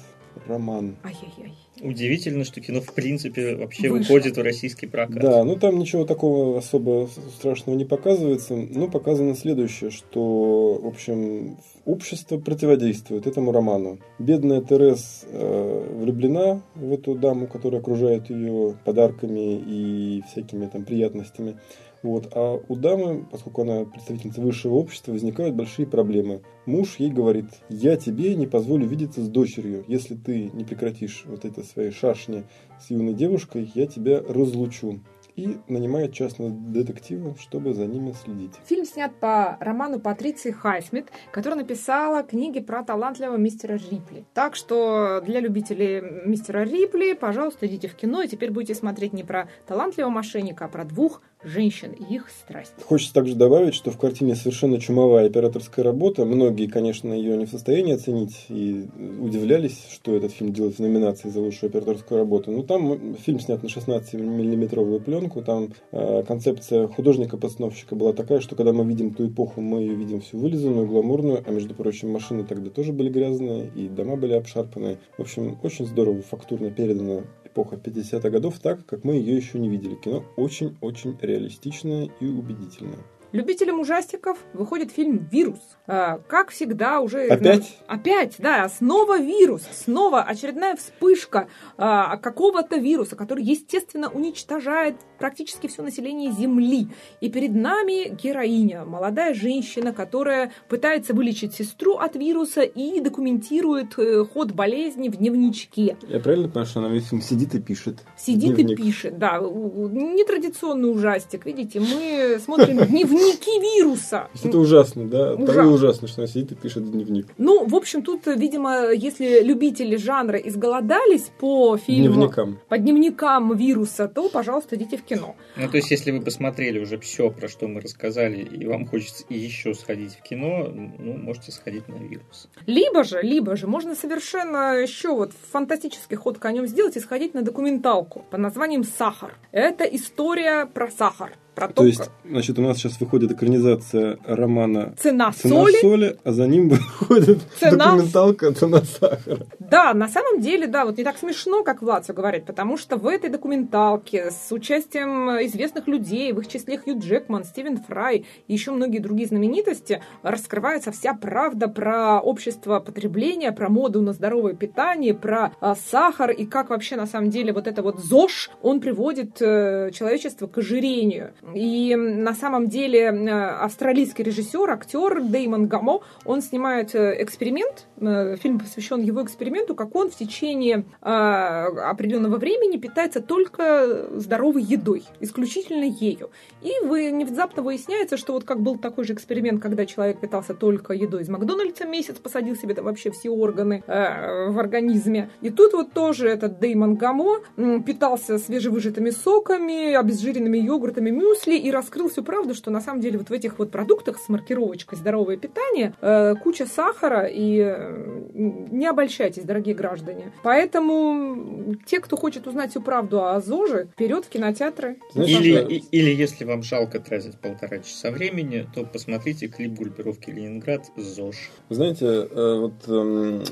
роман. Ай-яй-яй. Удивительно, что кино в принципе вообще Вышло. выходит в российский прокат. Да, ну там ничего такого особо страшного не показывается. Ну, показано следующее, что, в общем, общество противодействует этому роману. Бедная Терес э, влюблена в эту даму, которая окружает ее подарками и всякими там приятностями. Вот. А у дамы, поскольку она представительница высшего общества, возникают большие проблемы. Муж ей говорит, я тебе не позволю видеться с дочерью. Если ты не прекратишь вот это свои шашни с юной девушкой, я тебя разлучу. И нанимает частного детектива, чтобы за ними следить. Фильм снят по роману Патриции Хайсмит, которая написала книги про талантливого мистера Рипли. Так что для любителей мистера Рипли, пожалуйста, идите в кино, и теперь будете смотреть не про талантливого мошенника, а про двух женщин и их страсть. Хочется также добавить, что в картине совершенно чумовая операторская работа. Многие, конечно, ее не в состоянии оценить и удивлялись, что этот фильм делает в номинации за лучшую операторскую работу. Но там фильм снят на 16-миллиметровую пленку. Там э, концепция художника-постановщика была такая, что когда мы видим ту эпоху, мы ее видим всю вылизанную, гламурную, а между прочим, машины тогда тоже были грязные, и дома были обшарпанные. В общем, очень здорово, фактурно передана эпоха 50-х годов так, как мы ее еще не видели. Кино очень-очень реалистичное и убедительное. Любителям ужастиков выходит фильм «Вирус». А, Как всегда уже... Опять? Опять, да. Снова вирус. Снова очередная вспышка а, какого-то вируса, который, естественно, уничтожает практически все население Земли. И перед нами героиня, молодая женщина, которая пытается вылечить сестру от вируса и документирует э, ход болезни в дневничке. Я правильно понимаю, что она весь фильм сидит и пишет? Сидит Дневник. и пишет, да. Нетрадиционный ужастик, видите, мы смотрим дневники вируса. Это ужасно, да? Ужасно. Порой ужасно, что она сидит и пишет дневник. Ну, в общем, тут, видимо, если любители жанра изголодались по фильму, Дневникам. по дневникам вируса, то, пожалуйста, идите в кино. Ну, то есть, если вы посмотрели уже все, про что мы рассказали, и вам хочется еще сходить в кино, ну, можете сходить на вирус. Либо же, либо же можно совершенно еще вот фантастический ход конем сделать и сходить на документалку под названием «Сахар». Это история про сахар. Про то, есть, значит, у нас сейчас выходит экранизация романа цена, «Цена соли. соли», а за ним выходит Цена- документалка «Цена сахара». Да, на самом деле, да, вот не так смешно, как Влад все говорит, потому что в этой документалке с участием известных людей, в их числе Хью Джекман, Стивен Фрай и еще многие другие знаменитости, раскрывается вся правда про общество потребления, про моду на здоровое питание, про а, сахар и как вообще на самом деле вот это вот ЗОЖ, он приводит э, человечество к ожирению. И на самом деле э, австралийский режиссер, актер Деймон Гамо, он снимает э, эксперимент, э, фильм посвящен его эксперименту, как он в течение определенного времени питается только здоровой едой, исключительно ею. И вы внезапно выясняется, что вот как был такой же эксперимент, когда человек питался только едой из Макдональдса месяц, посадил себе там вообще все органы в организме. И тут вот тоже этот Деймон Гамо питался свежевыжатыми соками, обезжиренными йогуртами, мюсли и раскрыл всю правду, что на самом деле вот в этих вот продуктах с маркировочкой «здоровое питание» э, куча сахара, и э, не обольщайтесь, дорогие граждане. Поэтому те, кто хочет узнать всю правду о ЗОЖе, вперед в кинотеатры. Или, и- или если вам жалко тратить полтора часа времени, то посмотрите клип группировки Ленинград ЗОЖ. Знаете, э, вот эм,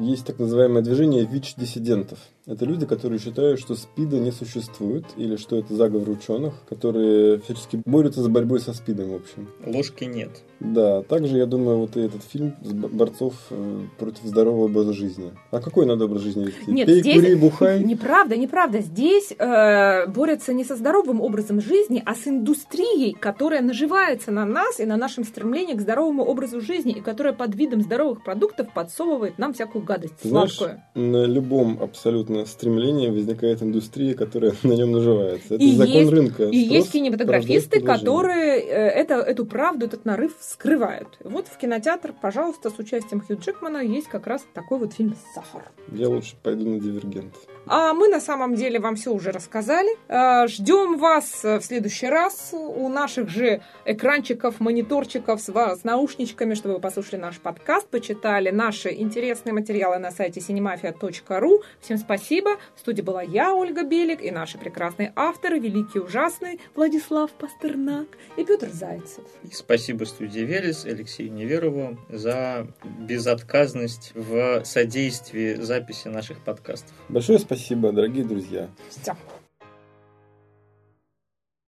есть так называемое движение ВИЧ-диссидентов. Это люди, которые считают, что СПИДа не существует, или что это заговор ученых, которые всячески борются за борьбой со СПИДом, в общем. Ложки нет. Да, также, я думаю, вот и этот фильм борцов э, против здорового образа жизни. А какой надо образ жизни вести? Нет, Пей, здесь- кури, бухай? Неправда, неправда. Здесь э, борются не со здоровым образом жизни, а с индустрией, которая наживается на нас и на нашем стремлении к здоровому образу жизни, и которая под видом здоровых продуктов подсовывает нам всякую гадость знаешь, сладкую. на любом абсолютно стремлении возникает индустрия, которая на нем наживается. Это И закон есть- рынка. И есть кинематографисты, которые э, это, эту правду, этот нарыв скрывают. Вот в кинотеатр, пожалуйста, с участием Хью Джекмана есть как раз такой вот фильм «Сахар». Я лучше пойду на «Дивергент». А мы на самом деле вам все уже рассказали. А, ждем вас в следующий раз у наших же экранчиков, мониторчиков с, с наушничками, чтобы вы послушали наш подкаст, почитали наши интересные материалы на сайте cinemafia.ru. Всем спасибо. В студии была я, Ольга Белик, и наши прекрасные авторы, великий ужасный Владислав Пастернак и Петр Зайцев. И спасибо студии Велес, Алексею Неверову за безотказность в содействии записи наших подкастов. Большое спасибо, дорогие друзья. Все.